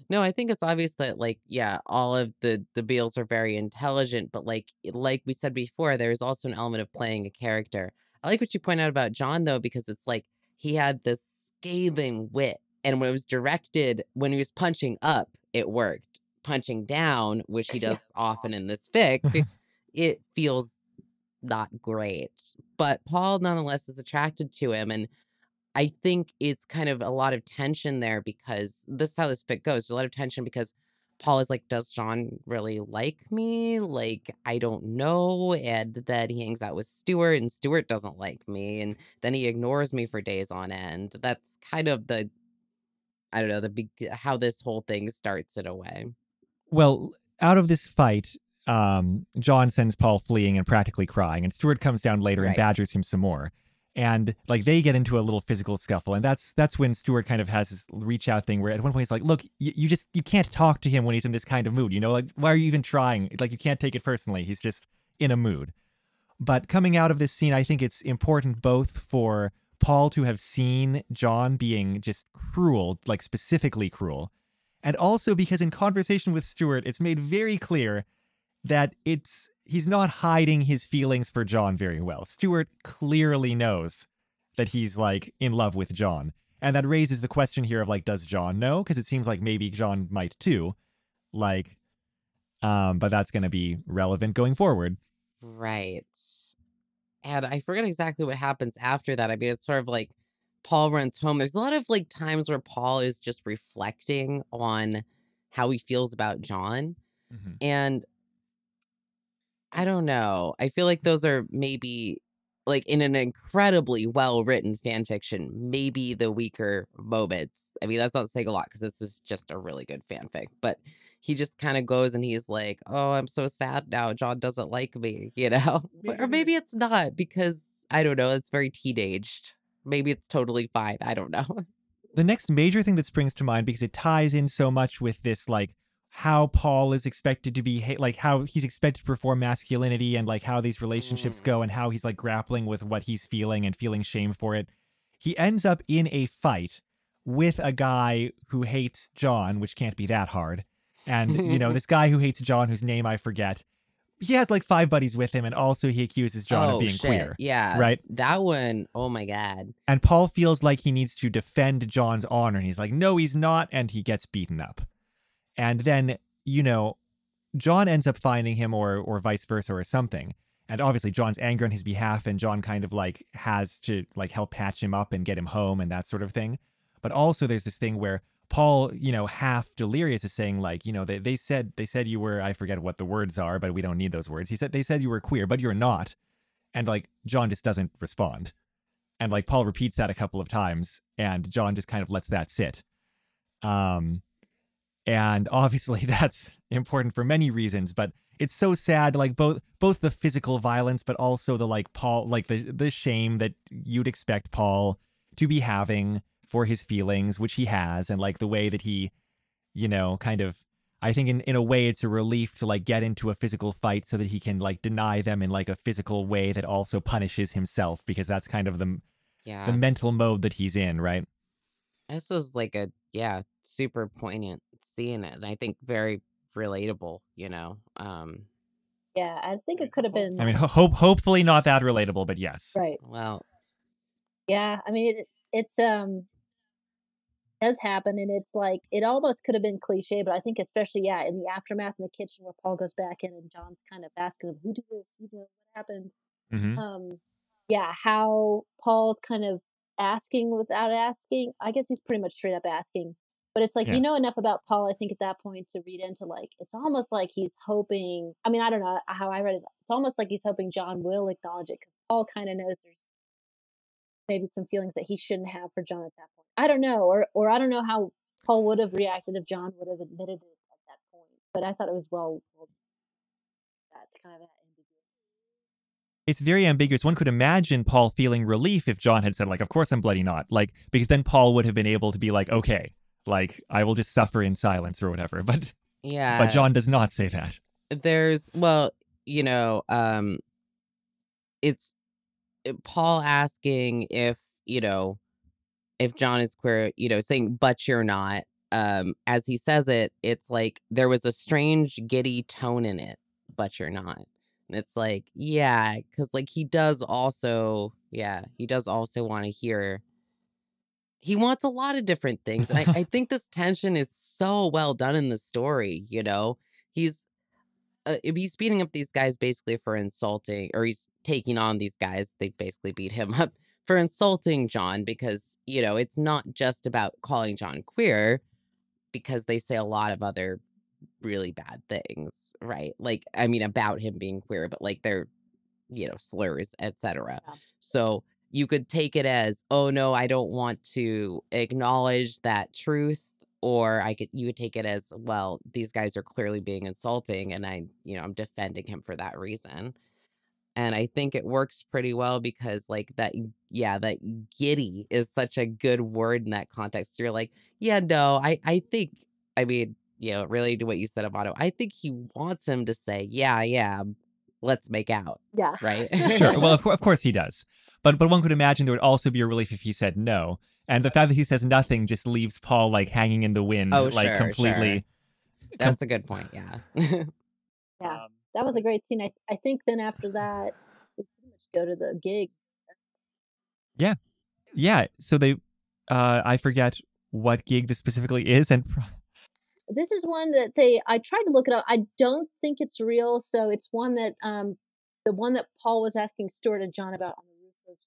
No, I think it's obvious that like yeah, all of the the Beatles are very intelligent, but like like we said before, there's also an element of playing a character. I like what you point out about John though, because it's like he had this scathing wit, and when it was directed, when he was punching up, it worked. Punching down, which he does often in this fic, it feels not great. But Paul nonetheless is attracted to him and I think it's kind of a lot of tension there because this is how this fic goes. There's a lot of tension because Paul is like, Does John really like me? Like, I don't know. And then he hangs out with Stuart, and Stuart doesn't like me. And then he ignores me for days on end. That's kind of the, I don't know, the how this whole thing starts in a way. Well, out of this fight, um, John sends Paul fleeing and practically crying, and Stuart comes down later and badgers him some more. And like they get into a little physical scuffle, and that's that's when Stuart kind of has his reach out thing where at one point he's like, "Look, you, you just you can't talk to him when he's in this kind of mood. You know, like why are you even trying? Like you can't take it personally. He's just in a mood." But coming out of this scene, I think it's important both for Paul to have seen John being just cruel, like specifically cruel, and also because in conversation with Stuart, it's made very clear that it's he's not hiding his feelings for John very well. Stuart clearly knows that he's like in love with John. And that raises the question here of like, does John know? Because it seems like maybe John might too. Like, um, but that's gonna be relevant going forward. Right. And I forget exactly what happens after that. I mean, it's sort of like Paul runs home. There's a lot of like times where Paul is just reflecting on how he feels about John. And I don't know. I feel like those are maybe like in an incredibly well written fan fiction, maybe the weaker moments. I mean, that's not saying a lot because this is just a really good fanfic, but he just kind of goes and he's like, Oh, I'm so sad now. John doesn't like me, you know? Or maybe it's not because I don't know. It's very teenaged. Maybe it's totally fine. I don't know. the next major thing that springs to mind because it ties in so much with this like how Paul is expected to be like how he's expected to perform masculinity and like how these relationships Mm. go and how he's like grappling with what he's feeling and feeling shame for it. He ends up in a fight with a guy who hates John, which can't be that hard. And, you know, this guy who hates John, whose name I forget, he has like five buddies with him, and also he accuses John oh, of being shit. queer. Yeah. Right? That one, oh my God. And Paul feels like he needs to defend John's honor. And he's like, no, he's not. And he gets beaten up. And then, you know, John ends up finding him or or vice versa or something. And obviously John's angry on his behalf and John kind of like has to like help patch him up and get him home and that sort of thing. But also there's this thing where Paul, you know, half delirious is saying like, you know, they, they said they said you were I forget what the words are, but we don't need those words. He said they said you were queer, but you're not. And like John just doesn't respond. And like Paul repeats that a couple of times and John just kind of lets that sit. Um and obviously that's important for many reasons, but it's so sad like both both the physical violence but also the like Paul like the the shame that you'd expect Paul to be having for his feelings, which he has, and like the way that he, you know, kind of I think in, in a way it's a relief to like get into a physical fight so that he can like deny them in like a physical way that also punishes himself because that's kind of the Yeah. the mental mode that he's in, right? this was like a, yeah, super poignant seeing it. And I think very relatable, you know? Um, Yeah, I think it could have been I mean, hope hopefully not that relatable, but yes. right. well, Yeah, I mean, it, it's um does happen, and it's like it almost could have been cliche, but I think especially yeah in the aftermath in the kitchen where Paul goes back in and John's kind of asking him who did this, you know what happened. hmm Um, yeah, how paul kind of asking without asking. I guess he's pretty much straight up asking. But it's like Yeah. you know enough about Paul, I think, at that point to read into like it's almost like he's hoping. I mean, I don't know how I read it. It's almost like he's hoping John will acknowledge it because Paul kind of knows there's maybe some feelings that he shouldn't have for John at that point. I don't know, or or I don't know how Paul would have reacted if John would have admitted it at that point. But I thought it was well, well that kind of that. It's very ambiguous. One could imagine Paul feeling relief if John had said, like, of course I'm bloody not. Like, because then Paul would have been able to be like, okay, like, I will just suffer in silence or whatever. But yeah. but John does not say that. there's well you know um it's uh, paul asking if you know if john is queer you know saying but you're not um as he says it it's like there was a strange giddy tone in it but you're not and it's like yeah because like he does also yeah he does also want to hear he wants a lot of different things and I, I think this tension is so well done in the story you know he's uh, he's beating up these guys basically for insulting, or he's taking on these guys. They basically beat him up for insulting John because, you know, it's not just about calling John queer because they say a lot of other really bad things, right? Like, I mean, about him being queer, but like they're, you know, slurs, etc. Yeah. So you could take it as, oh no, I don't want to acknowledge that truth or I could you could take it as well these guys are clearly being insulting and I you know I'm defending him for that reason. And I think it works pretty well because like that yeah that giddy is such a good word in that context. You're like, yeah, no, I I think I mean, you know, really to what you said about it. I think he wants him to say, "Yeah, yeah, let's make out." Yeah. Right? Sure. Well, of, of course he does. But but one could imagine there would also be a relief if he said no. And the fact that he says nothing just leaves Paul like hanging in the wind, Oh, like sure, completely. That's a good point, yeah. Yeah. That was a great scene. I, I think then after that, we pretty much go to the gig. Yeah. Yeah. So they, uh, I forget what gig this specifically is, and This is one that they, I tried to look it up. I don't think it's real. So it's one that, um, the one that Paul was asking Stuart and John about on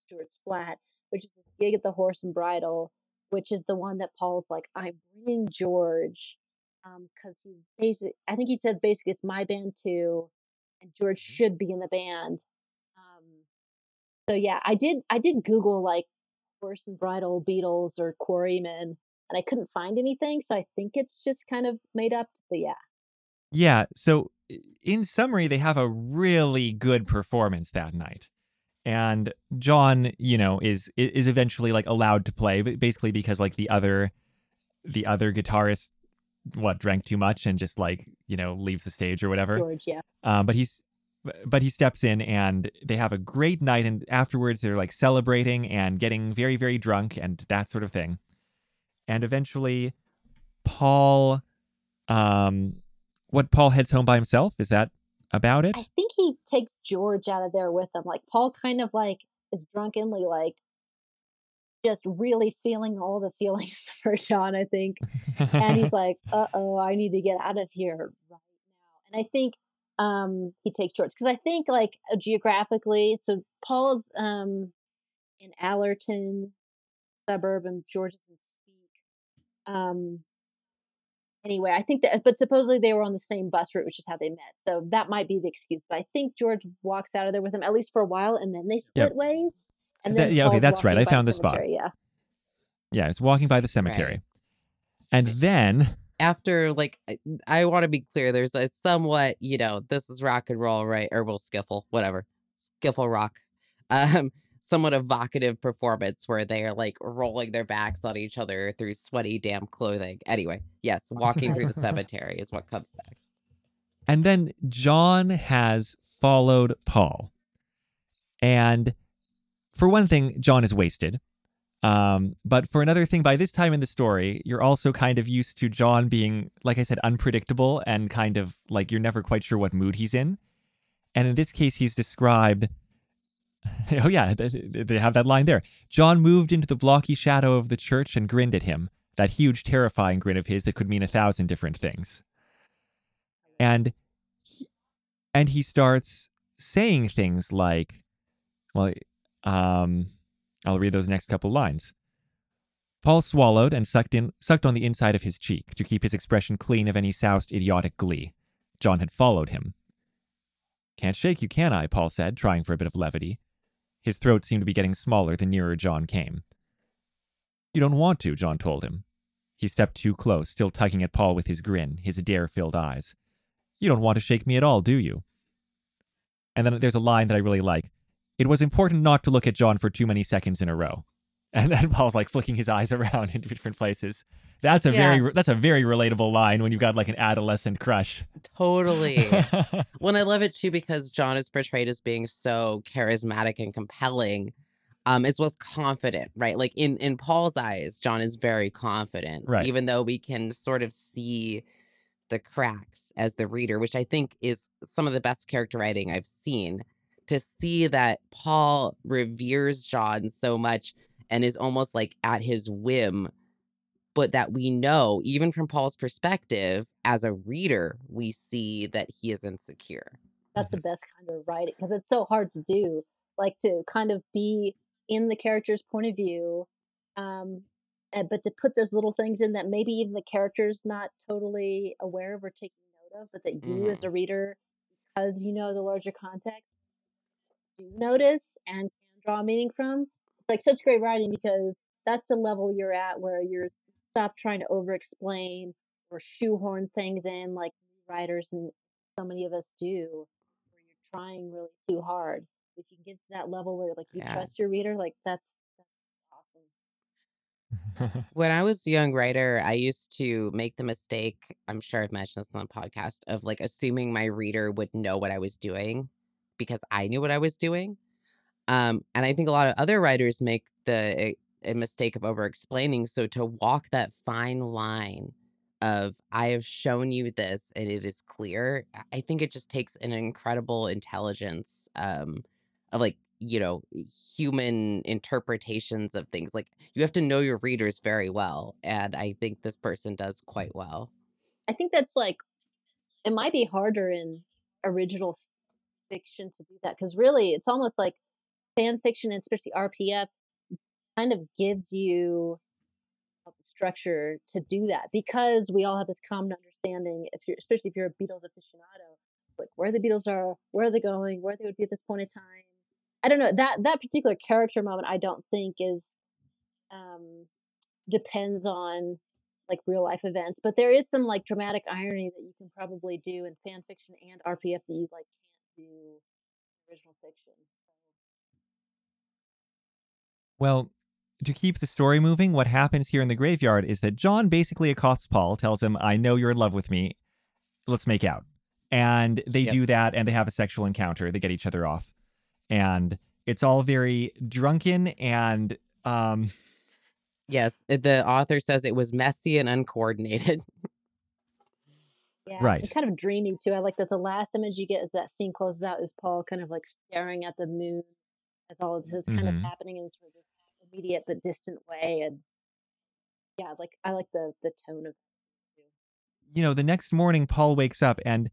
the roof of Stuart's flat, which is this gig at the Horse and Bridle, which is the one that Paul's like, I'm bringing George. Um, cause he's basic, I think he said basically it's my band too, and George should be in the band. Um, so yeah, I did, I did Google like Horse and Bridle Beatles or Quarrymen, and I couldn't find anything. So I think it's just kind of made up. But yeah, yeah. So in summary, they have a really good performance that night, and John, you know, is is eventually like allowed to play, but basically because like the other, the other guitarist, what drank too much and just like you know leaves the stage or whatever. George, yeah. Um, but he's but he steps in and they have a great night and afterwards they're like celebrating and getting very very drunk and that sort of thing and eventually Paul um what Paul heads home by himself is that about it I think he takes George out of there with him. Like Paul kind of like is drunkenly like just really feeling all the feelings for John, I think. And he's like, uh oh, I need to get out of here right now. And I think um he takes George because I think like uh, geographically, so Paul's um in Allerton suburb and George is in Speke. Um anyway, I think that but supposedly they were on the same bus route, which is how they met. So that might be the excuse. But I think George walks out of there with him at least for a while and then they split ways. And That- then yeah, okay, that's right. I found the spot. cemetery, Yeah. yeah, he's walking by the cemetery. And then After like I, I want to be clear, there's a somewhat, you know, this is rock and roll, right? Or well, skiffle, whatever. Skiffle rock. Um, somewhat evocative performance where they are like rolling their backs on each other through sweaty, damp clothing. Anyway, yes, walking through the cemetery is what comes next. And then John has followed Paul. And for one thing, John is wasted. Um, but for another thing, by this time in the story, you're also kind of used to John being, like I said, unpredictable and kind of like you're never quite sure what mood he's in. And in this case, he's described. Oh, yeah, th- th- they have that line there. John moved into the blocky shadow of the church and grinned at him, that huge, terrifying grin of his that could mean a thousand different things. And he, and he starts saying things like, well, um, I'll read those next couple lines. Paul swallowed and sucked in sucked on the inside of his cheek to keep his expression clean of any soused idiotic glee. John had followed him. Can't shake you, can I? Paul said, trying for a bit of levity. His throat seemed to be getting smaller the nearer John came. You don't want to, John told him. He stepped too close, still tugging at Paul with his grin, his dare filled eyes. You don't want to shake me at all, do you? And then there's a line that I really like. It was important not to look at John for too many seconds in a row. And then Paul's like flicking his eyes around in different places. That's a Yeah. very that's a very relatable line when you've got like an adolescent crush. Totally. Well, and I love it too because John is portrayed as being so charismatic and compelling, um, as well as confident, right? Like in in Paul's eyes, John is very confident, Right. Even though we can sort of see the cracks as the reader, which I think is some of the best character writing I've seen. To see that Paul reveres John so much and is almost like at his whim but that we know, even from Paul's perspective, as a reader, we see that he is insecure. That's the best kind of writing because it's so hard to do. Like to kind of be in the character's point of view, um, and, but to put those little things in that maybe even the character's not totally aware of or taking note of, but that you as a reader, because you know the larger context, do notice and can draw meaning from. It's like such great writing because that's the level you're at where you're stop trying to over explain or shoehorn things in like writers and so many of us do where you're trying really too hard. If you can get to that level where like you Yeah. trust your reader, like that's, that's awesome. When I was a young writer, I used to make the mistake, I'm sure I've mentioned this on the podcast, of like assuming my reader would know what I was doing because I knew what I was doing. Um, and I think a lot of other writers make the a mistake of over explaining. So to walk that fine line of I have shown you this and it is clear, I- I think it just takes an incredible intelligence um, of like, you know, human interpretations of things. Like you have to know your readers very well. And I think this person does quite well. I think that's like it might be harder in original fiction to do that because really it's almost like fan fiction and especially RPF kind of gives you structure to do that because we all have this common understanding if you're especially if you're a Beatles aficionado like where the Beatles are where they're going where they would be at this point in time. I don't know that that particular character moment I don't think is um depends on like real life events but there is some like dramatic irony that you can probably do in fan fiction and RPF that you like can't do in original fiction Well, to keep the story moving, what happens here in the graveyard is that John basically accosts Paul, tells him, I know you're in love with me. Let's make out. And they Yep. do that and they have a sexual encounter. They get each other off. And it's all very drunken and um Yes, uh, the author says it was messy and uncoordinated. Yeah, Right. It's kind of dreamy too. I like that the last image you get as that scene closes out is Paul kind of like staring at the moon as all of this kind of hmm happening in sort of this immediate but distant way. And yeah, like I like the the tone of. You know, the next morning, Paul wakes up and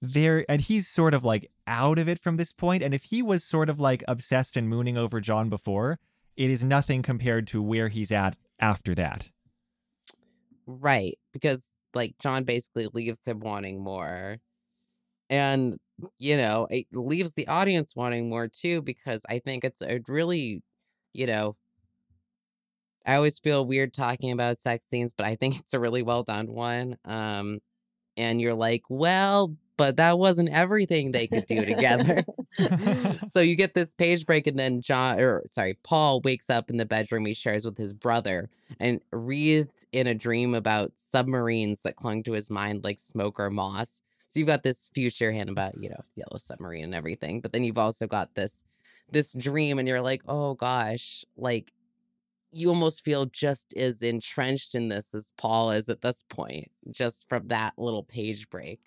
there, and he's sort of like out of it from this point. And if he was sort of like obsessed and mooning over John before, it is nothing compared to where he's at after that. Right, because like John basically leaves him wanting more. And you know, it leaves the audience wanting more too because I think it's a really, you know, I always feel weird talking about sex scenes, but I think it's a really well done one. Um and you're like, "Well, but that wasn't everything they could do together." so you get this page break and then John or sorry, Paul wakes up in the bedroom he shares with his brother and wreathed in a dream about submarines that clung to his mind like smoke or moss. So you've got this future hint about, you know, yellow submarine and everything, but then you've also got this this dream and you're like, "Oh gosh, like you almost feel just as entrenched in this as Paul is at this point, just from that little page break."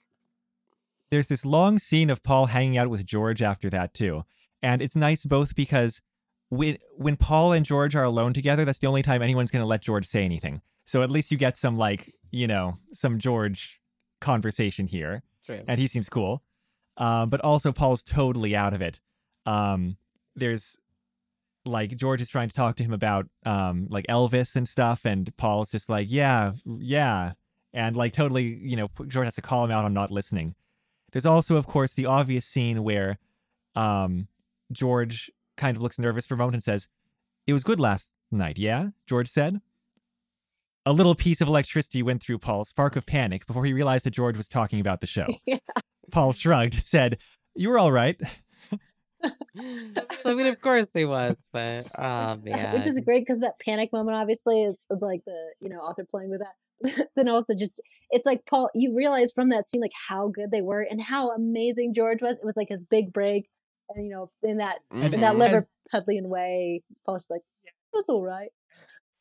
There's this long scene of Paul hanging out with George after that too. And it's nice both because when when Paul and George are alone together, that's the only time anyone's going to let George say anything. So at least you get some like, you know, some George conversation here. True. and he seems cool. Um, but also Paul's totally out of it. Um, there's like George is trying to talk to him about um, like Elvis and stuff, and Paul's just like, yeah, yeah, and like totally, you know, George has to call him out on not listening. There's also, of course, the obvious scene where um, George kind of looks nervous for a moment and says, "It was good last night, yeah?" George said. A little piece of electricity went through Paul's spark of panic before he realized that George was talking about the show. Yeah. Paul shrugged, said, You were all right. I mean, of course he was, but oh man. Which is great because that panic moment obviously is, is like the you know author playing with that. then also just it's like Paul, you realize from that scene like how good they were and how amazing George was. It was like his big break, and you know in that And- in that Mhm. Liverpudlian way, Paul's like, yeah, it was all right.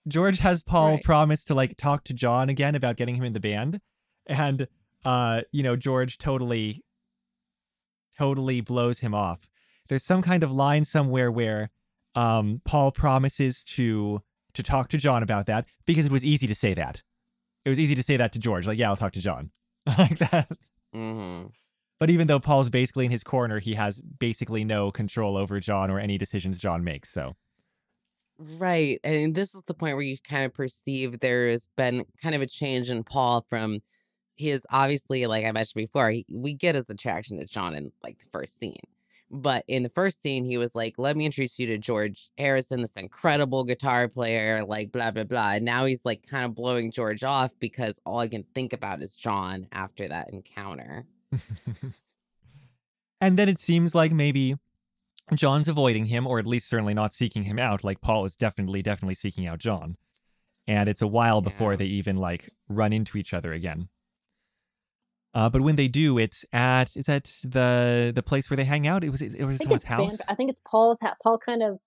George has Paul Right. promise to like talk to John again about getting him in the band. And uh, you know, George totally totally blows him off. There's some kind of line somewhere where um Paul promises to to talk to John about that because it was easy to say that. It was easy to say that to George, like, yeah, I'll talk to John. like that. hmm But even though Paul's basically in his corner, he has basically no control over John or any decisions John makes. So Right. And this is the point where you kind of perceive there has been kind of a change in Paul from he is obviously, like I mentioned before, he, we get his attraction to John in like the first scene. But in the first scene, he was like, let me introduce you to George Harrison, this incredible guitar player, like blah, blah, blah. And now he's like kind of blowing George off because all I can think about is John after that encounter. and then it seems like maybe John's avoiding him, or at least certainly not seeking him out. Like Paul is definitely, definitely seeking out John. And it's a while before Yeah. they even like run into each other again. Uh, but when they do, it's at it's at the the place where they hang out. It was it was I someone's it's Ban- house. I think it's Paul's house. Paul kind of,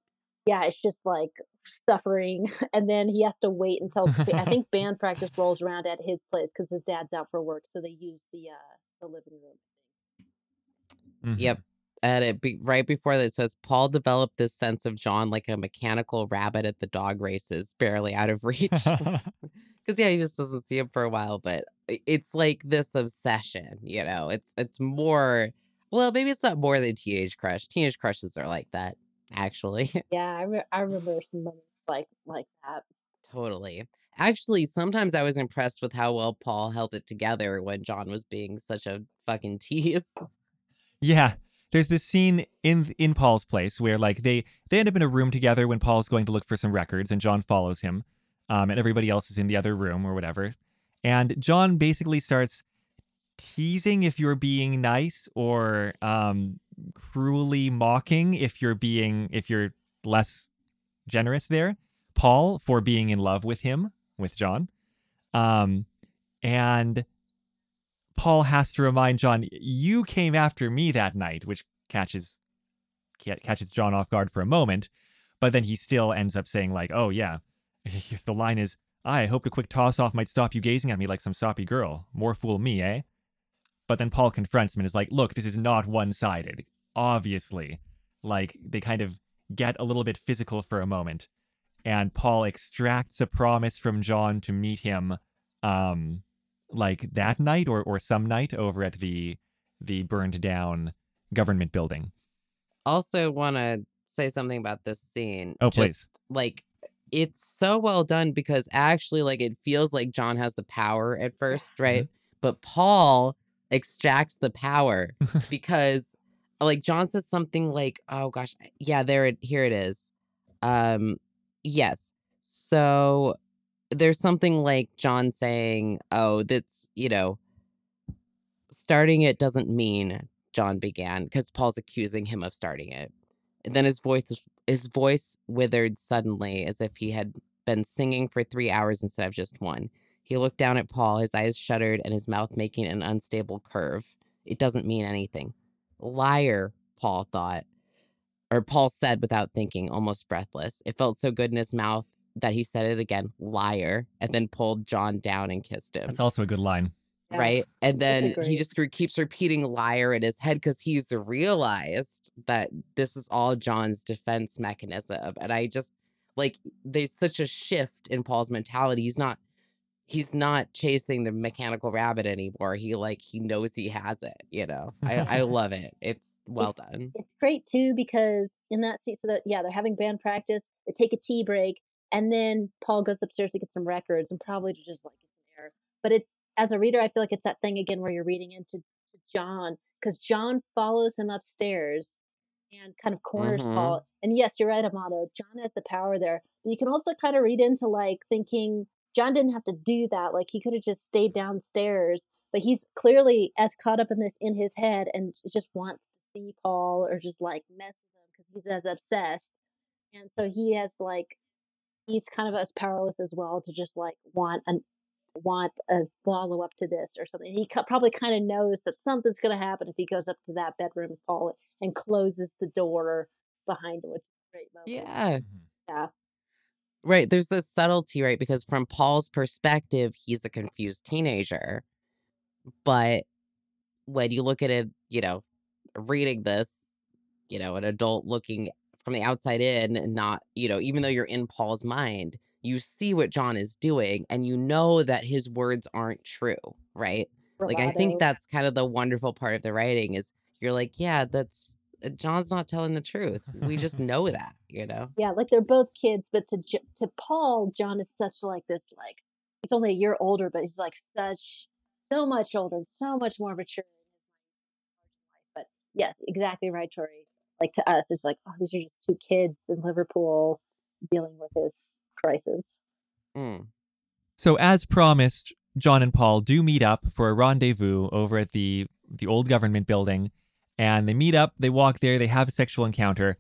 yeah, it's just like suffering, and then he has to wait until I think band practice rolls around at his place because his dad's out for work, so they use the uh the living room. Mhm. Yep. And it be, right before that it says Paul developed this sense of John like a mechanical rabbit at the dog races, barely out of reach. Because yeah, he just doesn't see him for a while, but it's like this obsession, you know. It's it's more well, maybe it's not more than teenage crush. Teenage crushes are like that, actually. Yeah, I, re- I remember some moments like like that. totally. Actually, sometimes I was impressed with how well Paul held it together when John was being such a fucking tease. Yeah. There's this scene in in Paul's place where like they they end up in a room together when Paul's going to look for some records and John follows him. Um, and everybody else is in the other room or whatever. And John basically starts teasing if you're being nice or um cruelly mocking if you're being if you're less generous there. Paul for being in love with him, with John. Um and Paul has to remind John, "You came after me that night," which catches catches John off guard for a moment, but then he still ends up saying like, "Oh yeah, the line is, I hoped a quick toss off might stop you gazing at me like some soppy girl. More fool me, eh? But then Paul confronts him and is like, look, this is not one sided. Obviously. Like, they kind of get a little bit physical for a moment. And Paul extracts a promise from John to meet him um like that night or, or some night over at the the burned down government building. Also want to say something about this scene. Oh, please. Like it's so well done because actually like it feels like John has the power at first, right? But Paul extracts the power because like John says something like, "Oh gosh, yeah, there it here it is." Um yes. So there's something like John saying, "Oh, that's, you know, starting it doesn't mean John began because Paul's accusing him of starting it." And then his voice his voice withered suddenly as if he had been singing for 3 hours instead of just one. He looked down at Paul, his eyes shuttered and his mouth making an unstable curve. It doesn't mean anything. Liar, Paul thought. Or Paul said without thinking, almost breathless. It felt so good in his mouth that he said it again, liar, and then pulled John down and kissed him. That's also a good line. Yeah. Right. And That's a then he just re- keeps repeating liar in his head because he's realized that this is all John's defense mechanism. And I just like there's such a shift in Paul's mentality. He's not he's not chasing the mechanical rabbit anymore. He like he knows he has it, you know. I, I love it. It's well It's- done. It's great too because in that scene, so that yeah, they're having band practice. They take a tea break, and then Paul goes upstairs to get some records and probably to just like get some air. But it's as a reader, I feel like it's that thing again where you're reading into to John because John follows him upstairs and kind of corners Mhm. Paul. And yes, you're right, Amato. John has the power there, but you can also kind of read into like thinking John didn't have to do that. Like he could have just stayed downstairs, but he's clearly as caught up in this in his head and just wants to see Paul or just like mess with him because he's as obsessed. And so he has like he's kind of as powerless as well to just like want an want a follow up to this or something. He co- probably kind of knows that something's going to happen if he goes up to that bedroom with Paul and closes the door behind him, which is a great moment. Yeah. Mm-hmm. Yeah. Right. There's this subtlety, right? Because from Paul's perspective, he's a confused teenager. But when you look at it, you know, reading this, you know, an adult looking from the outside in and not, you know, even though you're in Paul's mind, you see what John is doing and you know that his words aren't true, right? Like I think that's kind of the wonderful part of the writing is you're like, yeah, that's uh, John's not telling the truth. We just know that, you know. Yeah, like they're both kids, but to to Paul, John is such like this like he's only a year older, but he's like such so much older and so much more mature in his life. But yes, exactly right, Tori. Like to us, it's like oh, these are just two kids in Liverpool dealing with this crisis. Mm. So as promised, John and Paul do meet up for a rendezvous over at the the old government building, and they meet up. They walk there. They have a sexual encounter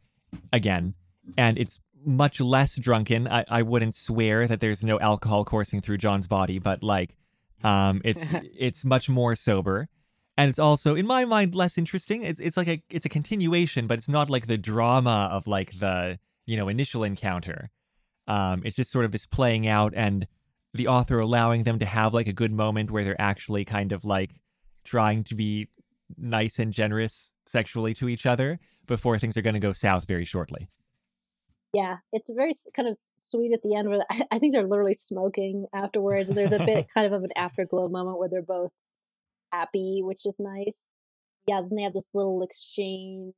again, and it's much less drunken. I, I wouldn't swear that there's no alcohol coursing through John's body, but like, um, it's it's much more sober, and it's also in my mind less interesting. It's it's like a it's a continuation, but it's not like the drama of like the you know initial encounter. Um, it's just sort of this playing out and the author allowing them to have like a good moment where they're actually kind of like trying to be nice and generous sexually to each other before things are going to go south very shortly. Yeah, it's very kind of sweet at the end where I, I think they're literally smoking afterwards. There's a bit kind of of an afterglow moment where they're both happy, which is nice. Yeah, then they have this little exchange.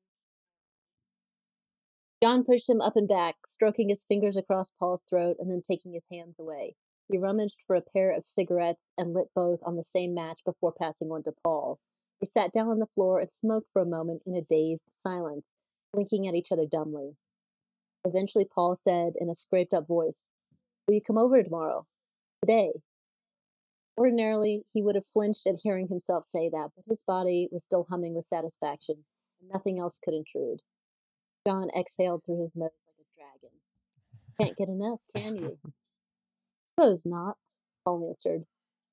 John pushed him up and back, stroking his fingers across Paul's throat and then taking his hands away. He rummaged for a pair of cigarettes and lit both on the same match before passing one to Paul. They sat down on the floor and smoked for a moment in a dazed silence, blinking at each other dumbly. Eventually, Paul said in a scraped up voice, Will you come over tomorrow? Today? Ordinarily, he would have flinched at hearing himself say that, but his body was still humming with satisfaction, and nothing else could intrude. John exhaled through his nose like a dragon. Can't get enough, can you? Suppose not, Paul answered.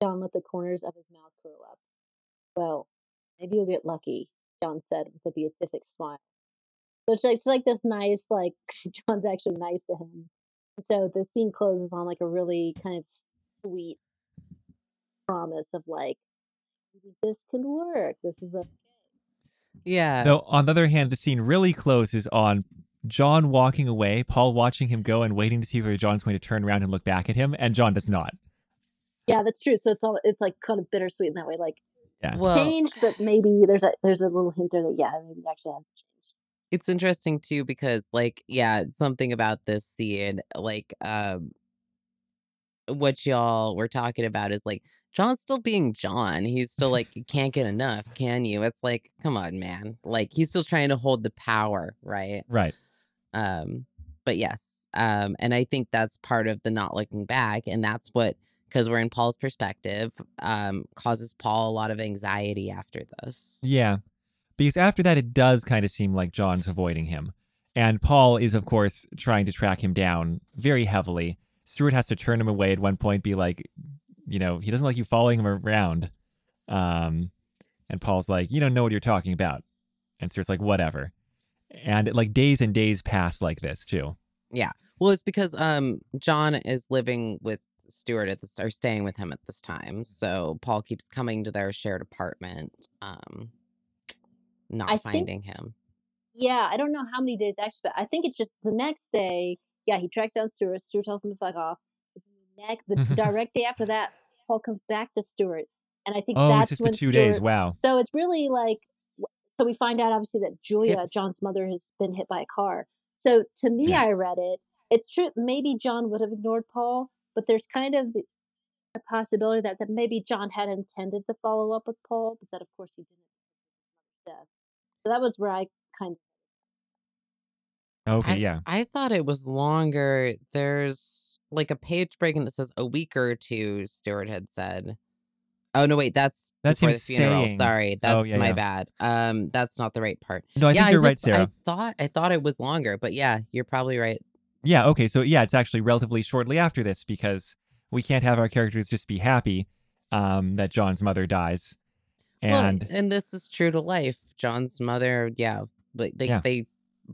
John let the corners of his mouth curl up. Well, maybe you'll get lucky, John said with a beatific smile. So it's like, it's like this nice, like John's actually nice to him. So the scene closes on like a really kind of sweet promise of like, this can work. This is a Yeah. Though, on the other hand, the scene really closes on John walking away, Paul watching him go and waiting to see whether John's going to turn around and look back at him, and John does not. yeah, that's true. So it's all it's like kind of bittersweet in that way, like Yeah. well, changed, but maybe there's a there's a little hint there that yeah, maybe actually has changed. it's interesting too because like yeah something about this scene like um what y'all were talking about is like john's still being john he's still like you can't get enough can you it's like come on man like he's still trying to hold the power right Right. um but yes um and i think that's part of the not looking back and that's what because we're in paul's perspective um causes paul a lot of anxiety after this Yeah. Because after that, it does kind of seem like John's avoiding him. And Paul is, of course, trying to track him down very heavily. Stuart has to turn him away at one point, be like, you know, he doesn't like you following him around. Um, and Paul's like, you don't know what you're talking about. And Stuart's like, whatever. And like days and days pass like this, too. Yeah. Well, it's because um John is living with Stuart at this or staying with him at this time. So Paul keeps coming to their shared apartment, um not I think- finding him. Yeah, I don't know how many days actually, but I think it's just the next day. Yeah, he tracks down Stuart. Stuart tells him to fuck off. The the mm-hmm. direct day after that, Paul comes back to Stuart, and I think Oh, that's just the when two Stuart. days. Wow. So it's really like, so we find out obviously that Julia, It's- John's mother, has been hit by a car. So to me, Yeah. I read it. It's true. Maybe John would have ignored Paul, but there's kind of a possibility that, that maybe John had intended to follow up with Paul, but that of course he didn't because of his mother's death. So that was where I kind of. Okay, I, yeah. I thought it was longer. There's like a page break and it says a week or two, Stuart had said. Oh no, wait, that's That's before the funeral. saying- Sorry, that's Oh, yeah, my yeah. bad. Um, that's not the right part. No, I yeah, think you're right, just- Sarah. I thought I thought it was longer, but yeah, you're probably right. Yeah, okay. So yeah, it's actually relatively shortly after this because we can't have our characters just be happy um, that John's mother dies. And well, and this is true to life. John's mother, yeah, but they Yeah. they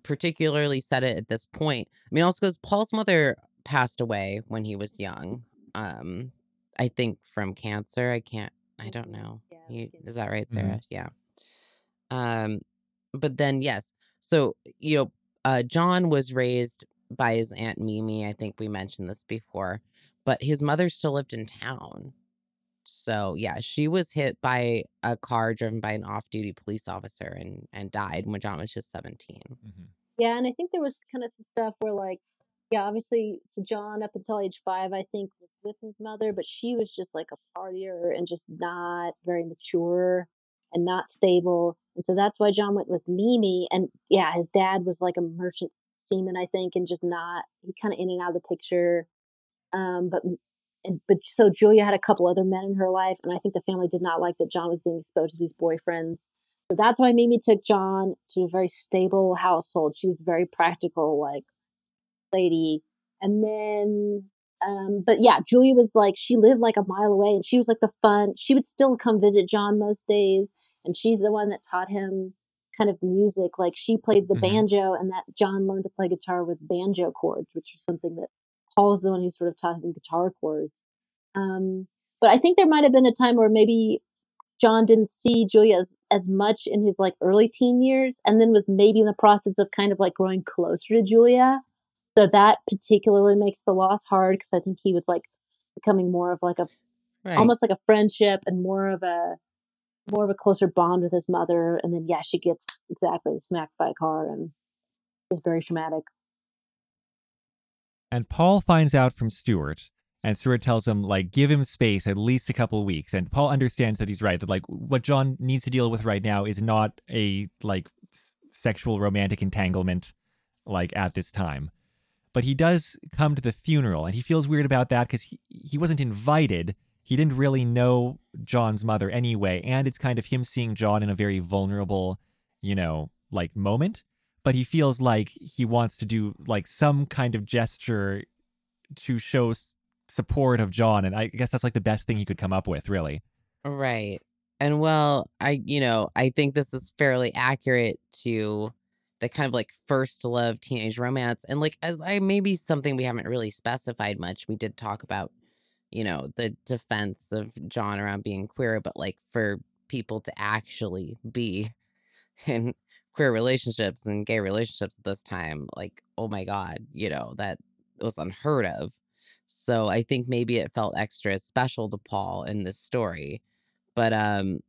particularly said it at this point. I mean, also because Paul's mother passed away when he was young. Um, I think from cancer. I can't. I don't know. Yeah, You, is that right, Mhm. Sarah? Yeah. Um, but then yes. So you know, uh, John was raised by his aunt Mimi. I think we mentioned this before, but his mother still lived in town. So yeah, she was hit by a car driven by an off-duty police officer and and died when John was just seventeen. Mhm. Yeah, and I think there was kind of some stuff where, like, yeah, obviously, so John up until age five, I think, was with his mother, but she was just like a partier and just not very mature and not stable. And so that's why John went with Mimi. And yeah, his dad was like a merchant seaman, I think, and just not, he kind of in and out of the picture. Um, but, and, but so Julia had a couple other men in her life, and I think the family did not like that John was being exposed to these boyfriends. So that's why Mimi took John to a very stable household. She was very practical, like lady. And then, um, but yeah, Julia was like, she lived like a mile away and she was like the fun. She would still come visit John most days. And she's the one that taught him kind of music. Like she played the Mhm. banjo and that John learned to play guitar with banjo chords, which is something that Paul is the one who sort of taught him guitar chords. Um, but I think there might have been a time where maybe John didn't see Julia as, as much in his like early teen years and then was maybe in the process of kind of like growing closer to Julia. So that particularly makes the loss hard because I think he was like becoming more of like a Right. almost like a friendship and more of a more of a closer bond with his mother. And then yeah, she gets exactly smacked by a car and is very traumatic. And Paul finds out from Stuart, and Stuart tells him, like, give him space at least a couple weeks. And Paul understands that he's right, that, like, what John needs to deal with right now is not a, like, s- sexual romantic entanglement, like, at this time. But he does come to the funeral, and he feels weird about that because he, he wasn't invited. He didn't really know John's mother anyway. And it's kind of him seeing John in a very vulnerable, you know, like, moment but he feels like he wants to do like some kind of gesture to show s- support of John and I guess that's like the best thing he could come up with really. Right. And well, I you know, I think this is fairly accurate to the kind of like first love teenage romance and like as I maybe something we haven't really specified much. We did talk about, you know, the defense of John around being queer, but like for people to actually be in queer relationships and gay relationships at this time, like, oh my God, you know, that was unheard of. So I think maybe it felt extra special to Paul in this story. But um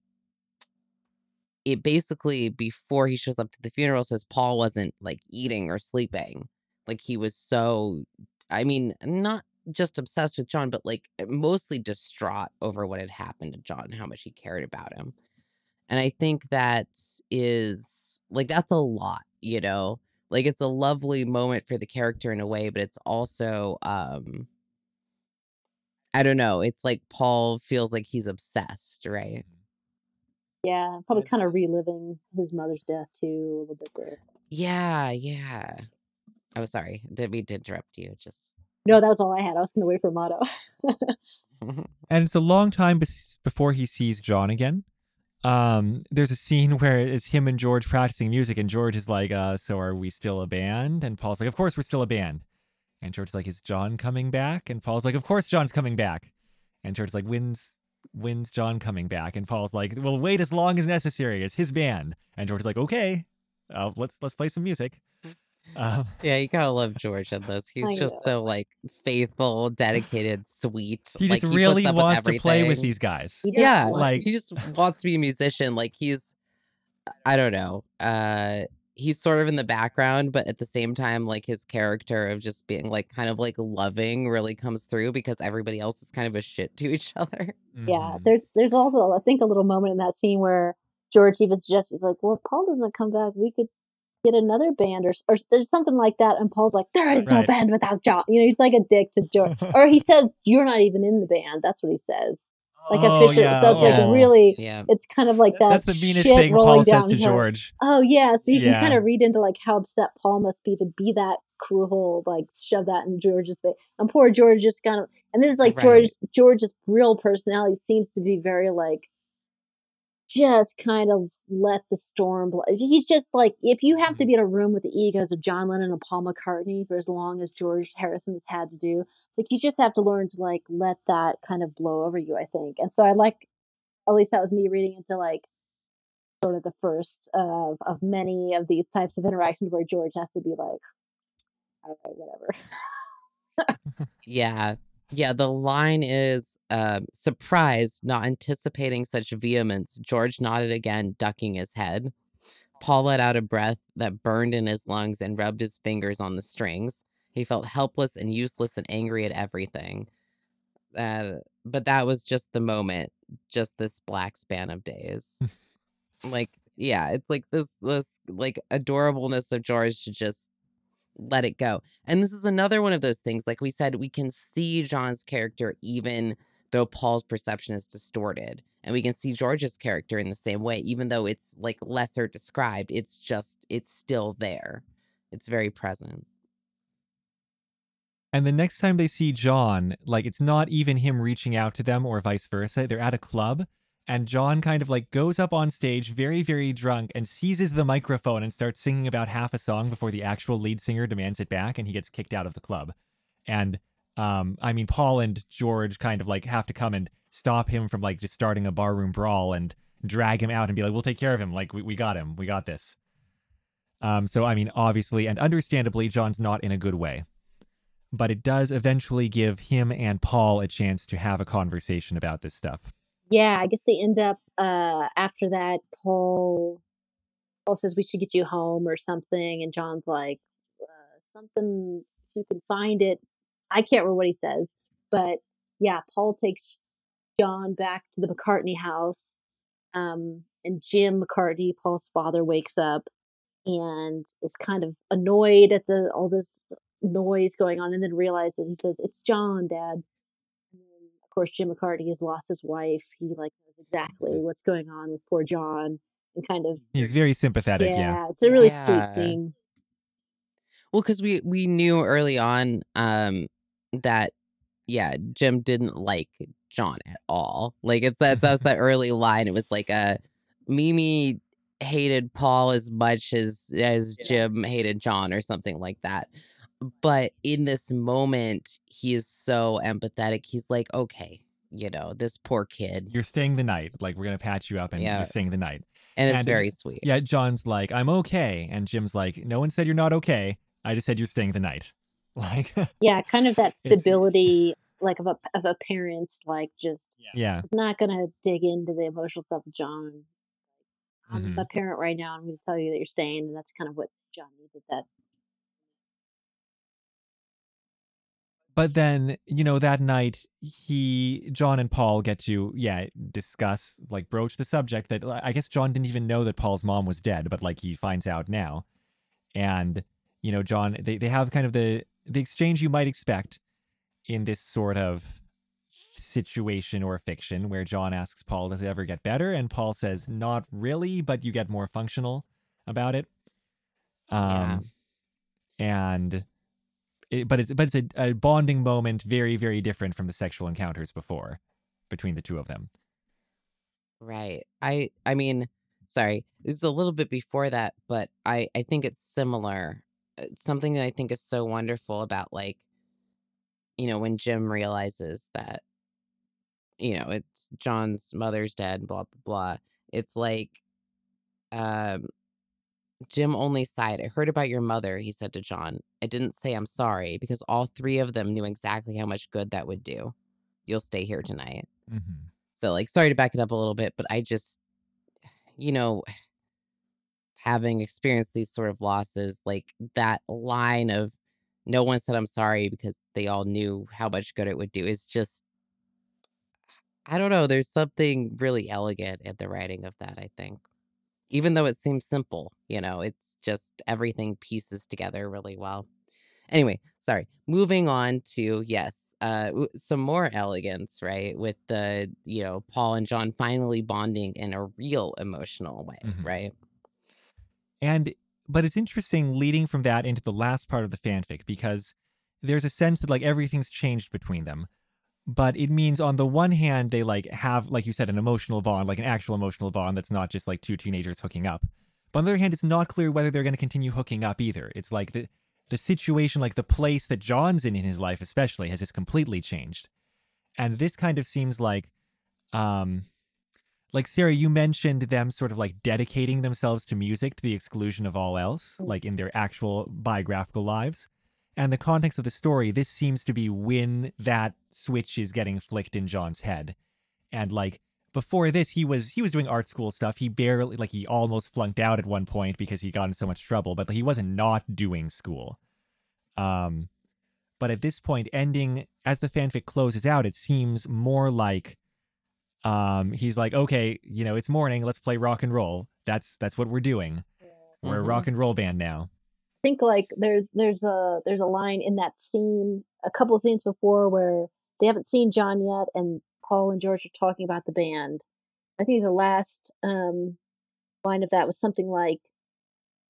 it basically before he shows up to the funeral says Paul wasn't like eating or sleeping. Like he was so I mean, not just obsessed with John, but like mostly distraught over what had happened to John how much he cared about him. And I think that is like that's a lot, you know? Like it's a lovely moment for the character in a way, but it's also um I don't know, it's like Paul feels like he's obsessed, right? Yeah, probably kind of reliving his mother's death too a little bit there. Yeah, yeah. Oh, sorry. Did we interrupt you? Just No, that was all I had. I was going to wait for Motto. And it's a long time bes- before he sees John again. Um, there's a scene where it's him and George practicing music, and George is like, uh, "So are we still a band?" And Paul's like, "Of course we're still a band." And George's like, "Is John coming back?" And Paul's like, "Of course John's coming back." And George's like, "When's when's John coming back?" And Paul's like, "Well, wait as long as necessary. It's his band." And George's like, "Okay, uh, let's let's play some music." Um, Yeah, you gotta love George in this. He's I just know. so like faithful, dedicated, sweet. he like, just really puts up with wants to play with these guys. Yeah, wants- like- he just wants to be a musician. Like he's, I don't know. Uh, he's sort of in the background, but at the same time, like his character of just being like kind of like loving really comes through because everybody else is kind of a shit to each other. yeah, Mhm. there's there's also I think a little moment in that scene where George even suggests he's like, "Well, if Paul doesn't come back, we could get another band or or there's something like that." And Paul's like, "There is no band without John." You know, he's like a dick to George, or he says, "You're not even in the band." That's what he says. Like Oh, officially, yeah, so it's yeah. like oh, really, Yeah, it's kind of like that. That's the meanest thing rolling Paul says to. George. Oh yeah, so you can kind of read into like how upset Paul must be to be that cruel, like shove that in George's face. And poor George just kind of, and this is like Right. George George's real personality seems to be very like, just kind of let the storm blow. He's just like if you have to Mm-hmm. be in a room with the egos of John Lennon and Paul McCartney for as long as George Harrison has had to do, like you just have to learn to like let that kind of blow over you. I think, and so I like, at least that was me reading into like sort of the first of of many of these types of interactions where George has to be like, all right, whatever. yeah, yeah. The line is um, surprised, not anticipating such vehemence. George nodded again, ducking his head. Paul let out a breath that burned in his lungs and rubbed his fingers on the strings. He felt helpless and useless and angry at everything. Uh, but that was just the moment, just this black span of days. like, yeah, it's like this, this like adorableness of George to just let it go. And this is another one of those things. Like we said, we can see John's character even though Paul's perception is distorted. And we can see George's character in the same way, even though it's like lesser described. It's just, it's still there. It's very present. And the next time they see John, like it's not even him reaching out to them or vice versa. They're at a club and John kind of like goes up on stage very, very drunk and seizes the microphone and starts singing about half a song before the actual lead singer demands it back and he gets kicked out of the club. And um, I mean, Paul and George kind of like have to come and stop him from like just starting a barroom brawl and drag him out and be like, we'll take care of him. Like, we, we got him. We got this. Um, so, I mean, obviously and understandably, John's not in a good way but it does eventually give him and Paul a chance to have a conversation about this stuff. Yeah, I guess they end up uh after that. Paul Paul says we should get you home or something, and John's like uh, something. You can find it. I can't remember what he says, but yeah, Paul takes John back to the McCartney house, um, and Jim McCartney, Paul's father, wakes up and is kind of annoyed at the all this noise going on, and then realizes he says, "It's John, Dad." And then, of course, Jim McCartney has lost his wife. He like knows exactly what's going on with poor John, and kind of He's very sympathetic, yeah. yeah, it's a really Yeah. sweet scene. Well, because we we knew early on um that yeah, Jim didn't like John at all. Like it's that that was that early line. It was like a Mimi hated Paul as much as as Jim hated John or something like that. But in this moment, he is so empathetic. He's like, okay, you know, this poor kid. You're staying the night. Like we're gonna patch you up and Yeah. you're staying the night. And it's And very sweet. Yeah, John's like, I'm okay. And Jim's like, No one said you're not okay. I just said you're staying the night. Like Yeah, kind of that stability, like of a of a parent's, like just yeah. it's not gonna dig into the emotional stuff of John. I'm Mhm. a parent right now. I'm going to tell you that you're staying, and that's kind of what John needed. That But then, you know, that night he John and Paul get to, yeah, discuss, like broach the subject that I guess John didn't even know that Paul's mom was dead, but like he finds out now. And, you know, John they, they have kind of the the exchange you might expect in this sort of situation or fiction where John asks Paul, does it ever get better? And Paul says, not really, but you get more functional about it. Um Yeah. and it, but it's but it's a, a bonding moment very very different from the sexual encounters before between the two of them Right. I I mean, sorry. This is a little bit before that, but I I think it's similar. It's something that I think is so wonderful about like you know, when Jim realizes that you know, it's John's mother's dead, blah blah blah. It's like um Jim only sighed. I heard about your mother, he said to John. I didn't say I'm sorry because all three of them knew exactly how much good that would do. You'll stay here tonight. mm-hmm. So like sorry to back it up a little bit, but I just you know having experienced these sort of losses, like that line of no one said I'm sorry because they all knew how much good it would do is just I don't know, there's something really elegant at the writing of that, I think. Even though it seems simple, you know, it's just everything pieces together really well. Anyway, sorry. Moving on to yes, uh some more elegance, right? With the, you know, Paul and John finally bonding in a real emotional way, Mhm. right? and but it's interesting leading from that into the last part of the fanfic because there's a sense that like everything's changed between them but it means on the one hand they like have like you said an emotional bond like an actual emotional bond that's not just like two teenagers hooking up but on the other hand it's not clear whether they're going to continue hooking up either it's like the the situation like the place that john's in in his life especially has just completely changed and this kind of seems like um like Sarah, you mentioned them sort of like dedicating themselves to music to the exclusion of all else, Mm. like in their actual biographical lives. And the context of the story, this seems to be when that switch is getting flicked in John's head. And like before this, he was he was doing art school stuff. He barely like he almost flunked out at one point because he got in so much trouble, but he wasn't not doing school. Um but at this point, ending as the fanfic closes out, it seems more like um he's like okay you know it's morning let's play rock and roll that's that's what we're doing we're a Mhm. rock and roll band now think like there's there's a there's a line in that scene, a couple scenes before where they haven't seen John yet, and Paul and George are talking about the band. I think the last um, line of that was something like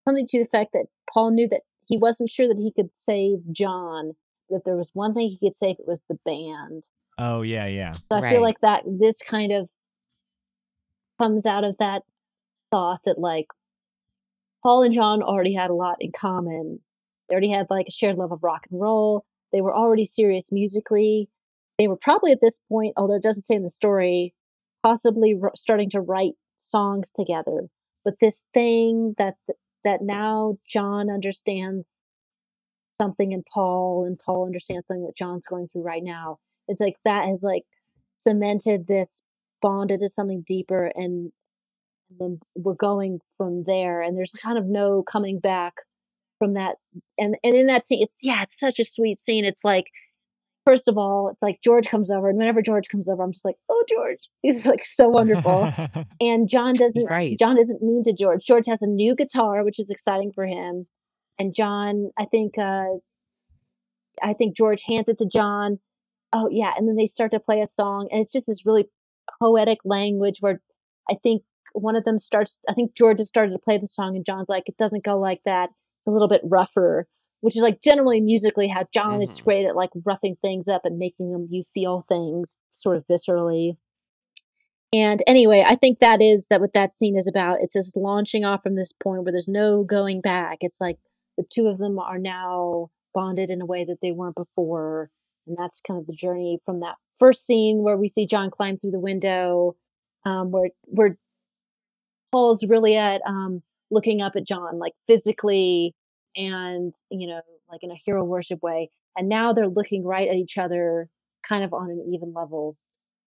something to the effect that Paul knew that he wasn't sure that he could save John, but if there was one thing he could save, it was the band. oh yeah yeah So I Right. feel like that this kind of comes out of that thought that like Paul and John already had a lot in common. They already had like a shared love of rock and roll. They were already serious musically. They were probably at this point, although it doesn't say in the story, possibly r- starting to write songs together. But this thing that that now John understands something in Paul, and Paul understands something that John's going through right now. It's like that has like cemented this bond into something deeper, and, and then we're going from there. And there's kind of no coming back from that. And and in that scene, it's yeah, it's such a sweet scene. It's like first of all, it's like George comes over, and whenever George comes over, I'm just like, oh George, he's like so wonderful. and John doesn't Right. John isn't mean to George. George has a new guitar, which is exciting for him. And John, I think uh I think George hands it to John. Oh yeah, and then they start to play a song and it's just this really poetic language where I think one of them starts I think George has started to play the song and John's like, it doesn't go like that. It's a little bit rougher. Which is like generally musically how John is Mhm. great at like roughing things up and making them you feel things sort of viscerally And anyway, I think that is that what that scene is about. It's this launching off from this point where there's no going back. It's like the two of them are now bonded in a way that they weren't before. And that's kind of the journey from that first scene where we see John climb through the window, um, where where Paul's really at um, looking up at John, like physically and you know, like in a hero worship way. And now they're looking right at each other, kind of on an even level.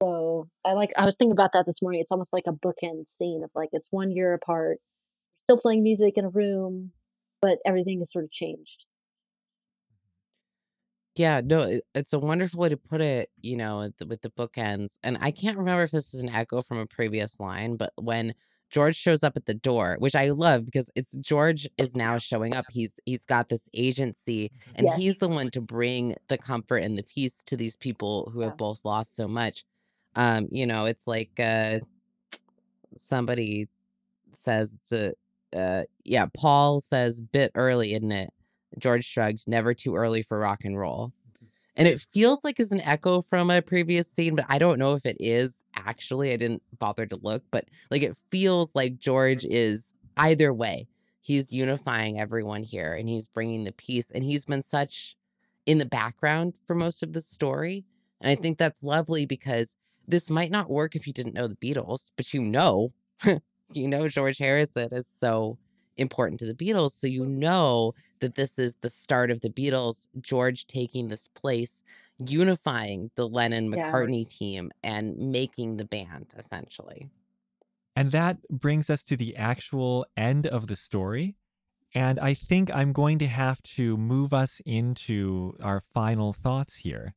So I like I was thinking about that this morning. It's almost like a bookend scene of like it's one year apart, still playing music in a room, but everything has sort of changed. Yeah, no, it, it's a wonderful way to put it, you know, with the, with the bookends. And I can't remember if this is an echo from a previous line, but when George shows up at the door, which I love because it's George is now showing up. He's he's got this agency and Yes. he's the one to bring the comfort and the peace to these people who Yeah. have both lost so much. Um, you know, it's like uh somebody says it's a uh yeah, Paul says bit early, isn't it? George shrugged, never too early for rock and roll. And it feels like it's an echo from a previous scene, but I don't know if it is actually. I didn't bother to look, but like it feels like George is either way. He's unifying everyone here and he's bringing the peace. And he's been such in the background for most of the story. And I think that's lovely because this might not work if you didn't know the Beatles, but you know, you know, George Harrison is so important to the Beatles. So you know that this is the start of the Beatles, George taking this place, unifying the Lennon Yeah. McCartney team and making the band essentially. And that brings us to the actual end of the story. And I think I'm going to have to move us into our final thoughts here.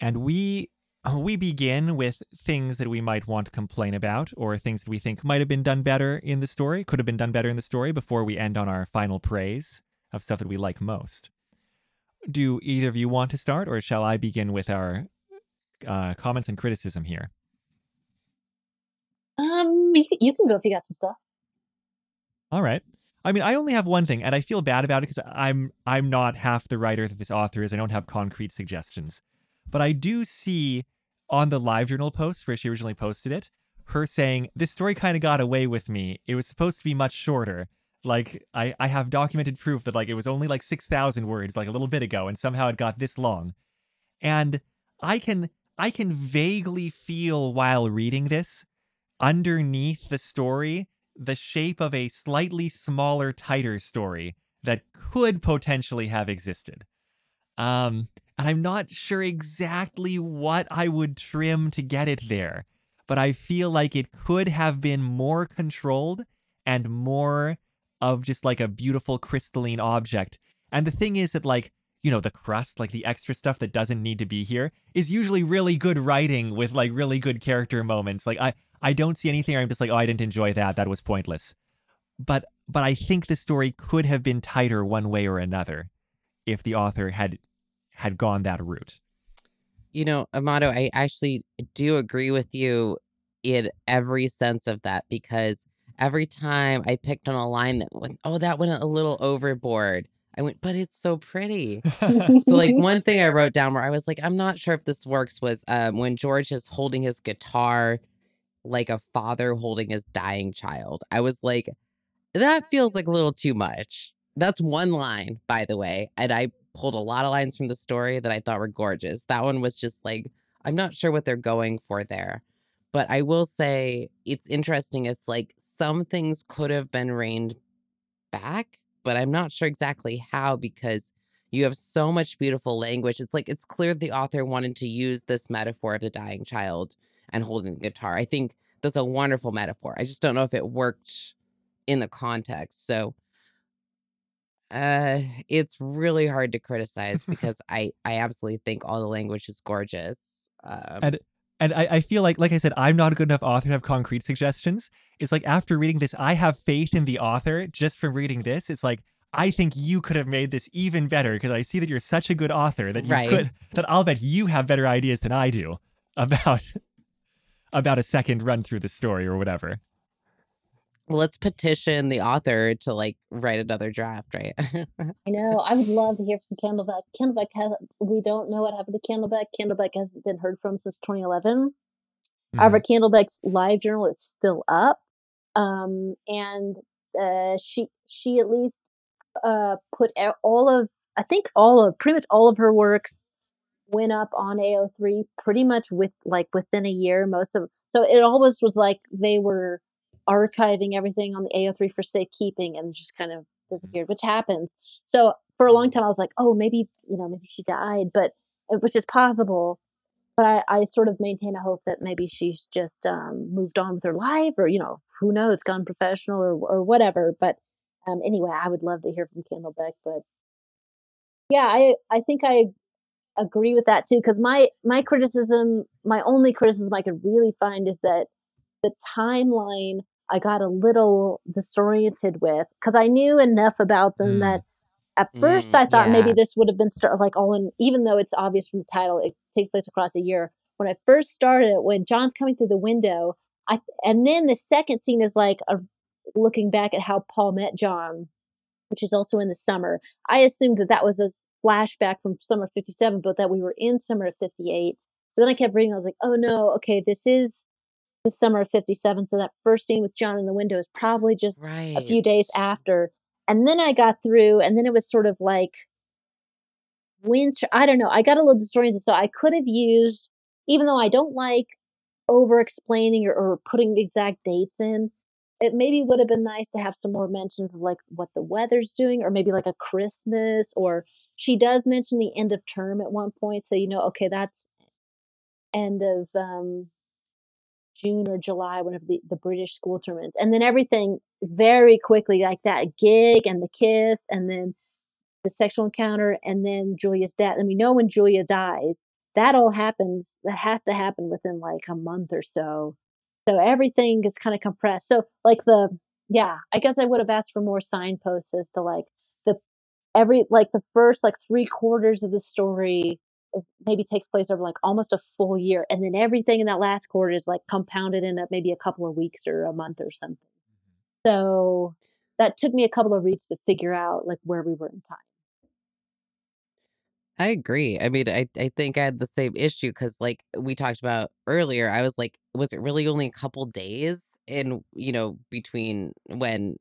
And we we begin with things that we might want to complain about or things that we think might have been done better in the story, could have been done better in the story before we end on our final praise of stuff that we like most. Do either of you want to start or shall I begin with our uh, comments and criticism here? Um, you, can- you can go if you got some stuff. All right. I mean, I only have one thing, and I feel bad about it because I'm I'm not half the writer that this author is. I don't have concrete suggestions, but I do see on the live journal post where she originally posted it, her saying this story kind of got away with me. It was supposed to be much shorter. Like I I have documented proof that like it was only like six thousand words like a little bit ago, and somehow it got this long, and I can I can vaguely feel while reading this underneath the story the shape of a slightly smaller, tighter story that could potentially have existed. Um, and I'm not sure exactly what I would trim to get it there, but I feel like it could have been more controlled and more of just like a beautiful crystalline object. And the thing is that, like, you know, the crust, like the extra stuff that doesn't need to be here, is usually really good writing with like really good character moments. Like, I, I don't see anything I'm just like, oh, I didn't enjoy that. That was pointless. But but I think the story could have been tighter one way or another if the author had had gone that route. You know, Amato, I actually do agree with you in every sense of that because every time I picked on a line that went, oh, that went a little overboard, I went, but it's so pretty. So, like, one thing I wrote down where I was like, I'm not sure if this works was um, when George is holding his guitar like a father holding his dying child. I was like, that feels like a little too much. That's one line, by the way. And I pulled a lot of lines from the story that I thought were gorgeous. That one was just like, I'm not sure what they're going for there. But I will say it's interesting. It's like some things could have been reined back, but I'm not sure exactly how because you have so much beautiful language. It's like it's clear the author wanted to use this metaphor of the dying child and holding the guitar. I think that's a wonderful metaphor. I just don't know if it worked in the context. So uh it's really hard to criticize because I I absolutely think all the language is gorgeous. Um, And and I, I feel like like I said, I'm not a good enough author to have concrete suggestions. It's like after reading this, I have faith in the author just from reading this. It's like I think you could have made this even better because I see that you're such a good author that you Right. could that I'll bet you have better ideas than I do about about a second run through the story or whatever. Well, let's petition the author to like write another draft, right? I know. I would love to hear from Candlebeck. Candlebeck has. We don't know what happened to Candlebeck. Candlebeck hasn't been heard from since 2011. Mhm. However, Candlebeck's live journal is still up, um, and uh, she she at least uh, put all of I think all of pretty much all of her works went up on AO3 pretty much with like within a year. Most of so it always was like they were archiving everything on the AO3 for safekeeping and just kind of disappeared, which happens. So for a long time, I was like, oh, maybe you know, maybe she died, but it was just possible. But I, I sort of maintain a hope that maybe she's just um, moved on with her life, or you know, who knows, gone professional or or whatever. But um, anyway, I would love to hear from Candlebeck. But yeah, I I think I agree with that too because my my criticism my only criticism i could really find is that the timeline i got a little disoriented with because i knew enough about them Mm. that at first Mm, i thought maybe this would have been start like all in even though it's obvious from the title it takes place across a year when i first started it when john's coming through the window i and then the second scene is like a, looking back at how paul met john which is also in the summer. I assumed that that was a flashback from summer 57, but that we were in summer of 58. So then I kept reading. I was like, oh no, okay, this is the summer of 57. So that first scene with John in the window is probably just Right. a few days after. And then I got through, and then it was sort of like winter. I don't know. I got a little disoriented. So I could have used, even though I don't like over explaining or, or putting exact dates in, it maybe would have been nice to have some more mentions of like what the weather's doing or maybe like a Christmas or she does mention the end of term at one point. So, you know, okay, that's end of um, June or July, whenever the, the British school term ends. And then everything very quickly, like that gig and the kiss and then the sexual encounter and then Julia's death. And we know when Julia dies, that all happens, that has to happen within like a month or so. So everything is kind of compressed. So like the, yeah, I guess I would have asked for more signposts as to like the, every, like the first like three quarters of the story is maybe takes place over like almost a full year. And then everything in that last quarter is like compounded in a, maybe a couple of weeks or a month or something. Mm-hmm. So that took me a couple of reads to figure out like where we were in time. I agree. I mean, I, I think I had the same issue because, like we talked about earlier, I was like, was it really only a couple days in, you know, between when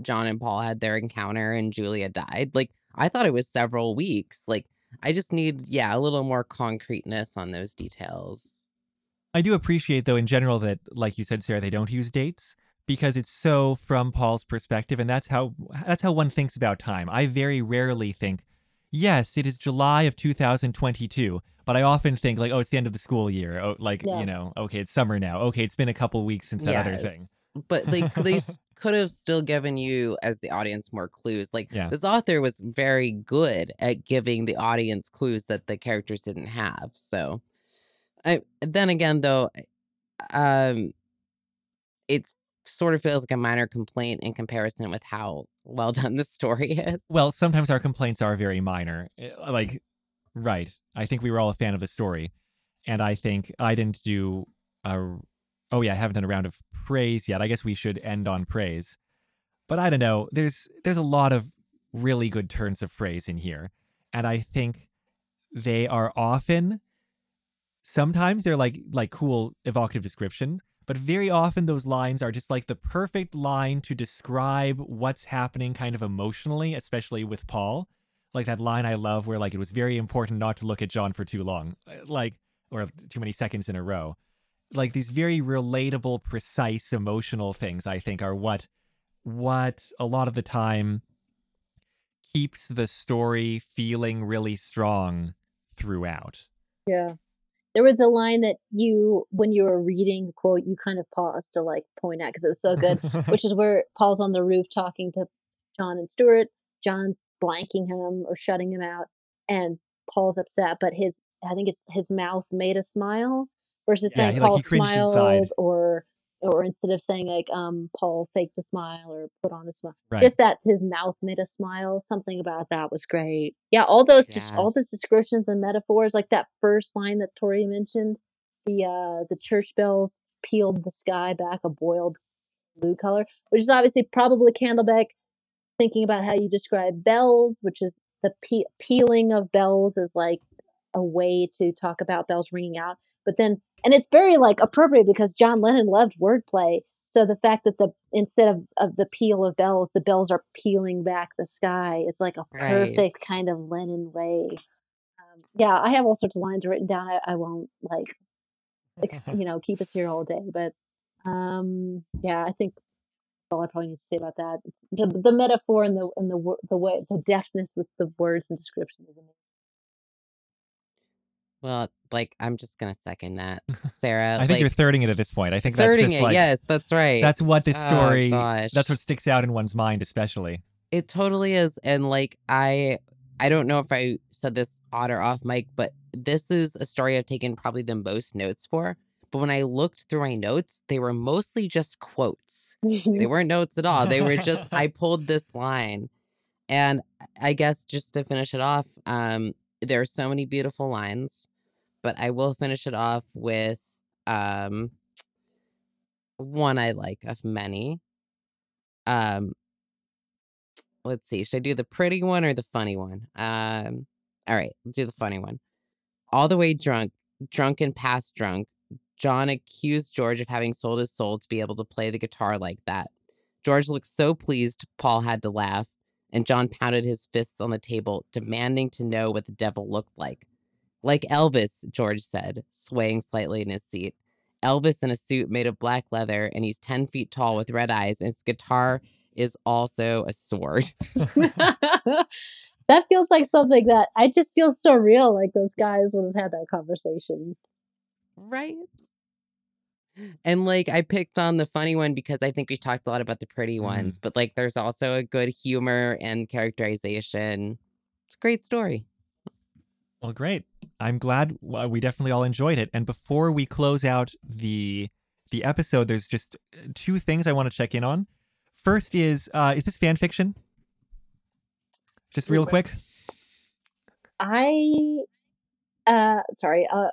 John and Paul had their encounter and Julia died? Like, I thought it was several weeks. Like, I just need, yeah, a little more concreteness on those details. I do appreciate, though, in general, that, like you said, Sarah, they don't use dates because it's so from Paul's perspective, and that's how that's how one thinks about time. I very rarely think, yes, it is July of 2022, but I often think like, oh, it's the end of the school year. Oh, like Yeah. you know, okay, it's summer now. Okay, it's been a couple weeks since that other thing. Yes. But like they could have still given you as the audience more clues. Like Yeah. this author was very good at giving the audience clues that the characters didn't have. So I then again though um it sort of feels like a minor complaint in comparison with how well done the story is. Well, sometimes our complaints are very minor. Eh, Like, right. I think we were all a fan of the story. And I think I didn't do a. Oh, yeah, I haven't done a round of praise yet. I guess we should end on praise. But I don't know. There's there's a lot of really good turns of phrase in here. And I think they are often sometimes they're like like cool evocative description but very often those lines are just like the perfect line to describe what's happening kind of emotionally especially with paul like that line i love where like it was very important not to look at john for too long like or too many seconds in a row like these very relatable precise emotional things i think are what what a lot of the time keeps the story feeling really strong throughout Yeah. There was a line that you, when you were reading the quote, you kind of paused to like point out because it was so good, which is where Paul's on the roof talking to John and Stuart. John's blanking him or shutting him out, and Paul's upset, but his, I think it's his mouth made a smile versus Yeah, saying like, Paul he smiled inside. or, or instead of saying like, um, Paul faked a smile or put on a smile. right just that his mouth made a smile something about that was great yeah all those just Yeah. all those descriptions and metaphors like that first line that tori mentioned the uh the church bells peeled the sky back a boiled blue color which is obviously probably candlebeck thinking about how you describe bells which is the pe- peeling of bells is like a way to talk about bells ringing out But then, and it's very like appropriate because John Lennon loved wordplay. So the fact that the instead of, of the peal of bells, the bells are peeling back the sky is like a Right. perfect kind of Lennon way. Um, yeah, I have all sorts of lines written down. I, I won't like, ex- you know, keep us here all day. But um, yeah, I think all I probably need to say about that. It's the the metaphor and the and the the way the deftness with the words and description is amazing. Well, like I'm just gonna second that, Sarah. I think like, you're thirding it at this point. I think that's thirding just it. like yes, that's right. that's what this Oh, story gosh. that's what sticks out in one's mind especially. It totally is. And like I I don't know if I said this on or off mic, but this is a story I've taken probably the most notes for. But when I looked through my notes, they were mostly just quotes. They weren't notes at all. They were just I pulled this line. And I guess just to finish it off, um, there are so many beautiful lines, but I will finish it off with um one I like of many. Um let's see, should I do the pretty one or the funny one? Um all right, do the funny one. All the way drunk, drunk and past drunk, John accused George of having sold his soul to be able to play the guitar like that. George looked so pleased, Paul had to laugh, and John pounded his fists on the table, demanding to know what the devil looked like. Like Elvis, George said, swaying slightly in his seat. Elvis in a suit made of black leather, and he's 10 feet tall with red eyes, and his guitar is also a sword. that feels like something that I just feel so real. Like those guys would have had that conversation. Right. And like I picked on the funny one because I think we talked a lot about the pretty ones, but like there's also a good humor and characterization. It's a great story. Well, great. I'm glad uh, we definitely all enjoyed it. And before we close out the the episode, there's just uh, two things I want to check in on. First is uh, is this fan fiction? Just real quick. I, uh, sorry, uh,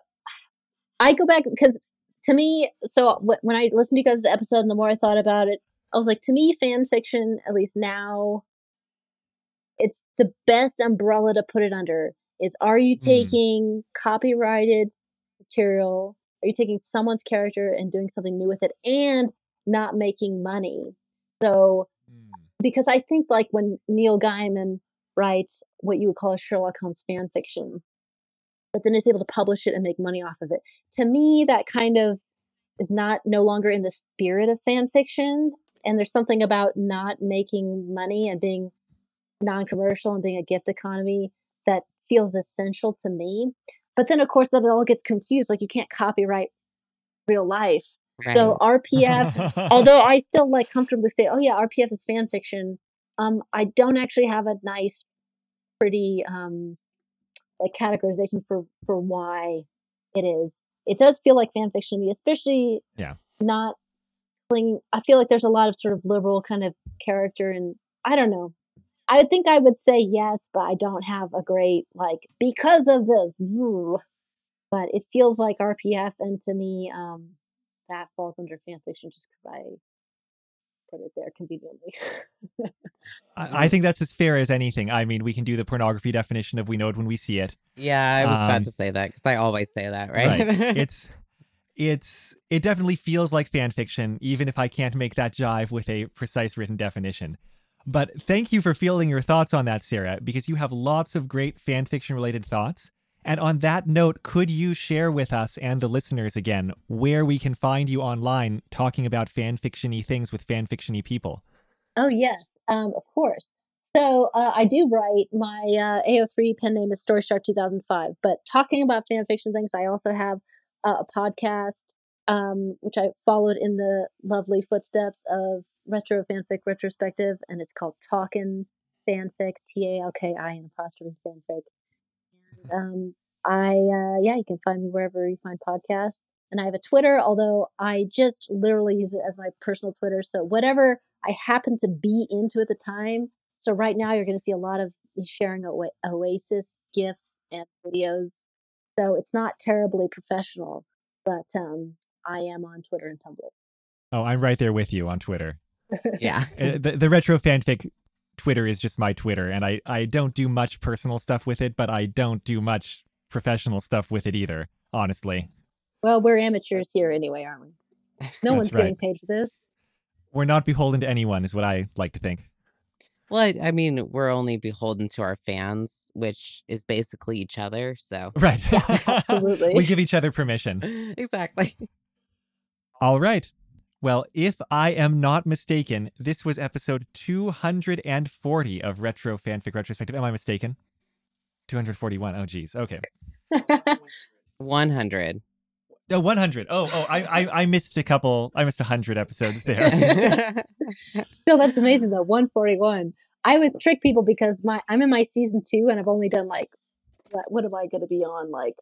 I go back because to me, so when I listened to you guys' episode and the more I thought about it, I was like, to me, fan fiction, at least now, it's the best umbrella to put it under is are you Mm. taking copyrighted material? Are you taking someone's character and doing something new with it and not making money? So, mm. because I think like when Neil Gaiman writes what you would call a Sherlock Holmes fan fiction, but then is able to publish it and make money off of it. To me, that kind of is not no longer in the spirit of fan fiction. And there's something about not making money and being non-commercial and being a gift economy that feels essential to me. But then of course that it all gets confused. Like you can't copyright real life. Right. So RPF although I still like comfortably say, oh yeah, RPF is fan fiction. Um, I don't actually have a nice, pretty um, like categorization for for why it is. It does feel like fan fiction to me, especially Yeah. not clinging. I feel like there's a lot of sort of liberal kind of character, and I don't know. I think I would say yes, but I don't have a great like because of this. ooh. But it feels like RPF, and to me, um, that falls under fan fiction just because I put it there conveniently. I, I think that's as fair as anything. I mean, we can do the pornography definition of we know it when we see it. yeah, I was Um, about to say that because I always say that, right? it's it's it definitely feels like fan fiction, even if I can't make that jive with a precise written definition. But thank you for fielding your thoughts on that, Sarah, because you have lots of great fan fiction related thoughts. And on that note, could you share with us and the listeners again where we can find you online talking about fanfictiony things with fanfictiony people? Oh yes, um, of course. So uh, I do write. My uh, AO3 pen name is Story Shark 2005. But talking about fanfiction things, I also have uh, a podcast, um, which I followed in the lovely footsteps of Retro Fanfic Retrospective, and it's called Talkin' Fanfic, T A L K I apostrophe fanfic. And um, I uh, yeah, you can find me wherever you find podcasts. And I have a Twitter, although I just literally use it as my personal Twitter. So whatever I happen to be into at the time. So right now you're going to see a lot of sharing Oa- Oasis gifts and videos. So it's not terribly professional, but um, I am on Twitter and Tumblr. Oh, I'm right there with you on Twitter. yeah. Uh, the, the retro fanfic Twitter is just my Twitter, and I, I don't do much personal stuff with it, but I don't do much professional stuff with it either, honestly. Well, we're amateurs here anyway, aren't we? No That's one's getting paid for this. We're not beholden to anyone, is what I like to think. Well, I, I mean, we're only beholden to our fans, which is basically each other. So Right. Absolutely. we give each other permission. exactly. All right. Well, if I am not mistaken, this was episode 240 of Retro Fanfic Retrospective. Am I mistaken? 241. Oh, geez. Okay. One hundred. Oh, 100. Oh, oh, I, I, I missed a couple. I missed 100 episodes there. Still, that's amazing though. 141. I always trick people because my I'm in my season two and I've only done like what, what am I going to be on like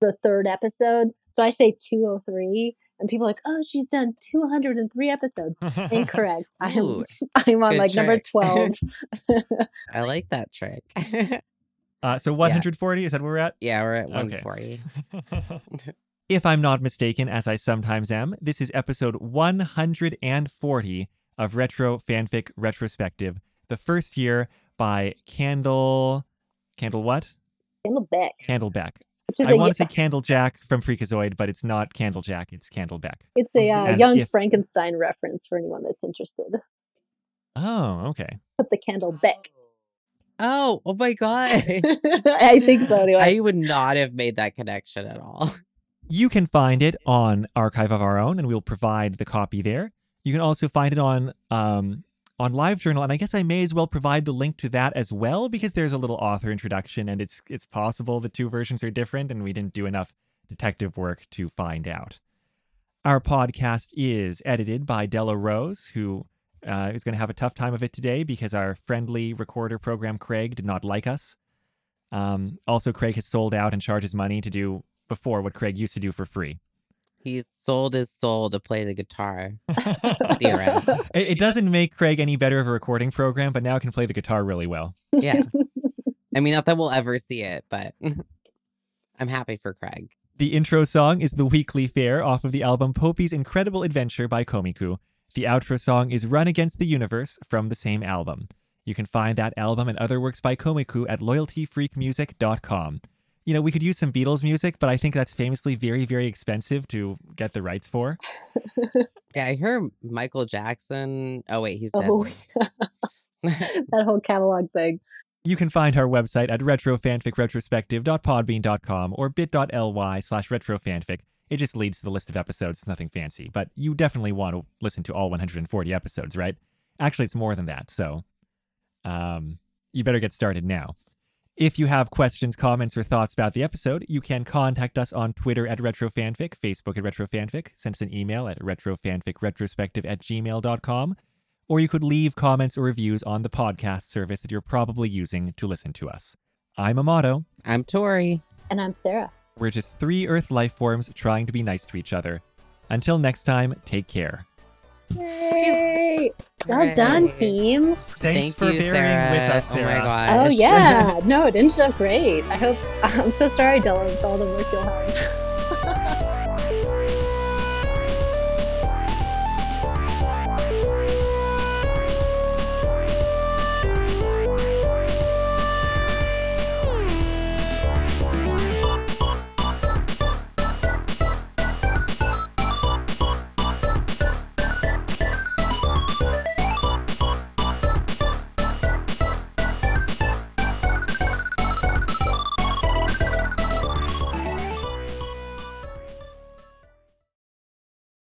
the third episode? So I say 203, and people are like, oh, she's done 203 episodes. Incorrect. I'm Ooh, I'm on good like number 12. I like that trick. uh, so 140, is that where we're at? yeah, we're at Okay. one forty. if I'm not mistaken, as I sometimes am, this is episode 140 of Retro Fanfic Retrospective, the first year by Candle. Candle what? Candlebeck, Candleback. Which is I a want to say Candlejack from Freakazoid, but it's not Candlejack, it's Candleback. it's a uh, young if- Frankenstein reference for anyone that's interested. Oh, okay. Put the candle back. Oh, oh my god! I think so anyway. I would not have made that connection at all. You can find it on Archive of Our Own, and we'll provide the copy there. You can also find it on um, on LiveJournal, and I guess I may as well provide the link to that as well because there's a little author introduction, and it's it's possible the two versions are different, and we didn't do enough detective work to find out. Our podcast is edited by Della Rose, who uh, is going to have a tough time of it today because our friendly recorder program Craig did not like us. Um, also, Craig has sold out and charges money to do before what Craig used to do for free. He's sold his soul to play the guitar. It, it doesn't make Craig any better of a recording program, but now can play the guitar really well. Yeah. I mean, not that we'll ever see it, but I'm happy for Craig. The intro song is The Weekly Fair off of the album Poupi's Incredible Adventure by Komiku. The outro song is Run Against the Universe from the same album. You can find that album and other works by Komiku at loyaltyfreakmusic.com. You know, we could use some Beatles music, but I think that's famously very, very expensive to get the rights for. Yeah, I hear Michael Jackson. Oh wait, he's dead. oh, that whole catalog thing. You can find our website at retrofanficretrospective.podbean.com or bit.ly slash retrofanfic. It just leads to the list of episodes. It's nothing fancy, but you definitely want to listen to all 140 episodes, right? Actually, it's more than that, so um, you better get started now. If you have questions, comments, or thoughts about the episode, you can contact us on Twitter at retrofanfic, Facebook at retrofanfic, send us an email at retrofanficretrospective at gmail.com, or you could leave comments or reviews on the podcast service that you're probably using to listen to us. I'm Amato. I'm Tori. And I'm Sarah. We're just three Earth life forms trying to be nice to each other. Until next time, take care. Yay! Well done, team. Thanks Thank for you, bearing Sarah. with us, Oh my Sarah. gosh. Oh yeah, no, it ended up great. I hope. I'm so sorry, Dylan, for all the work you'll have.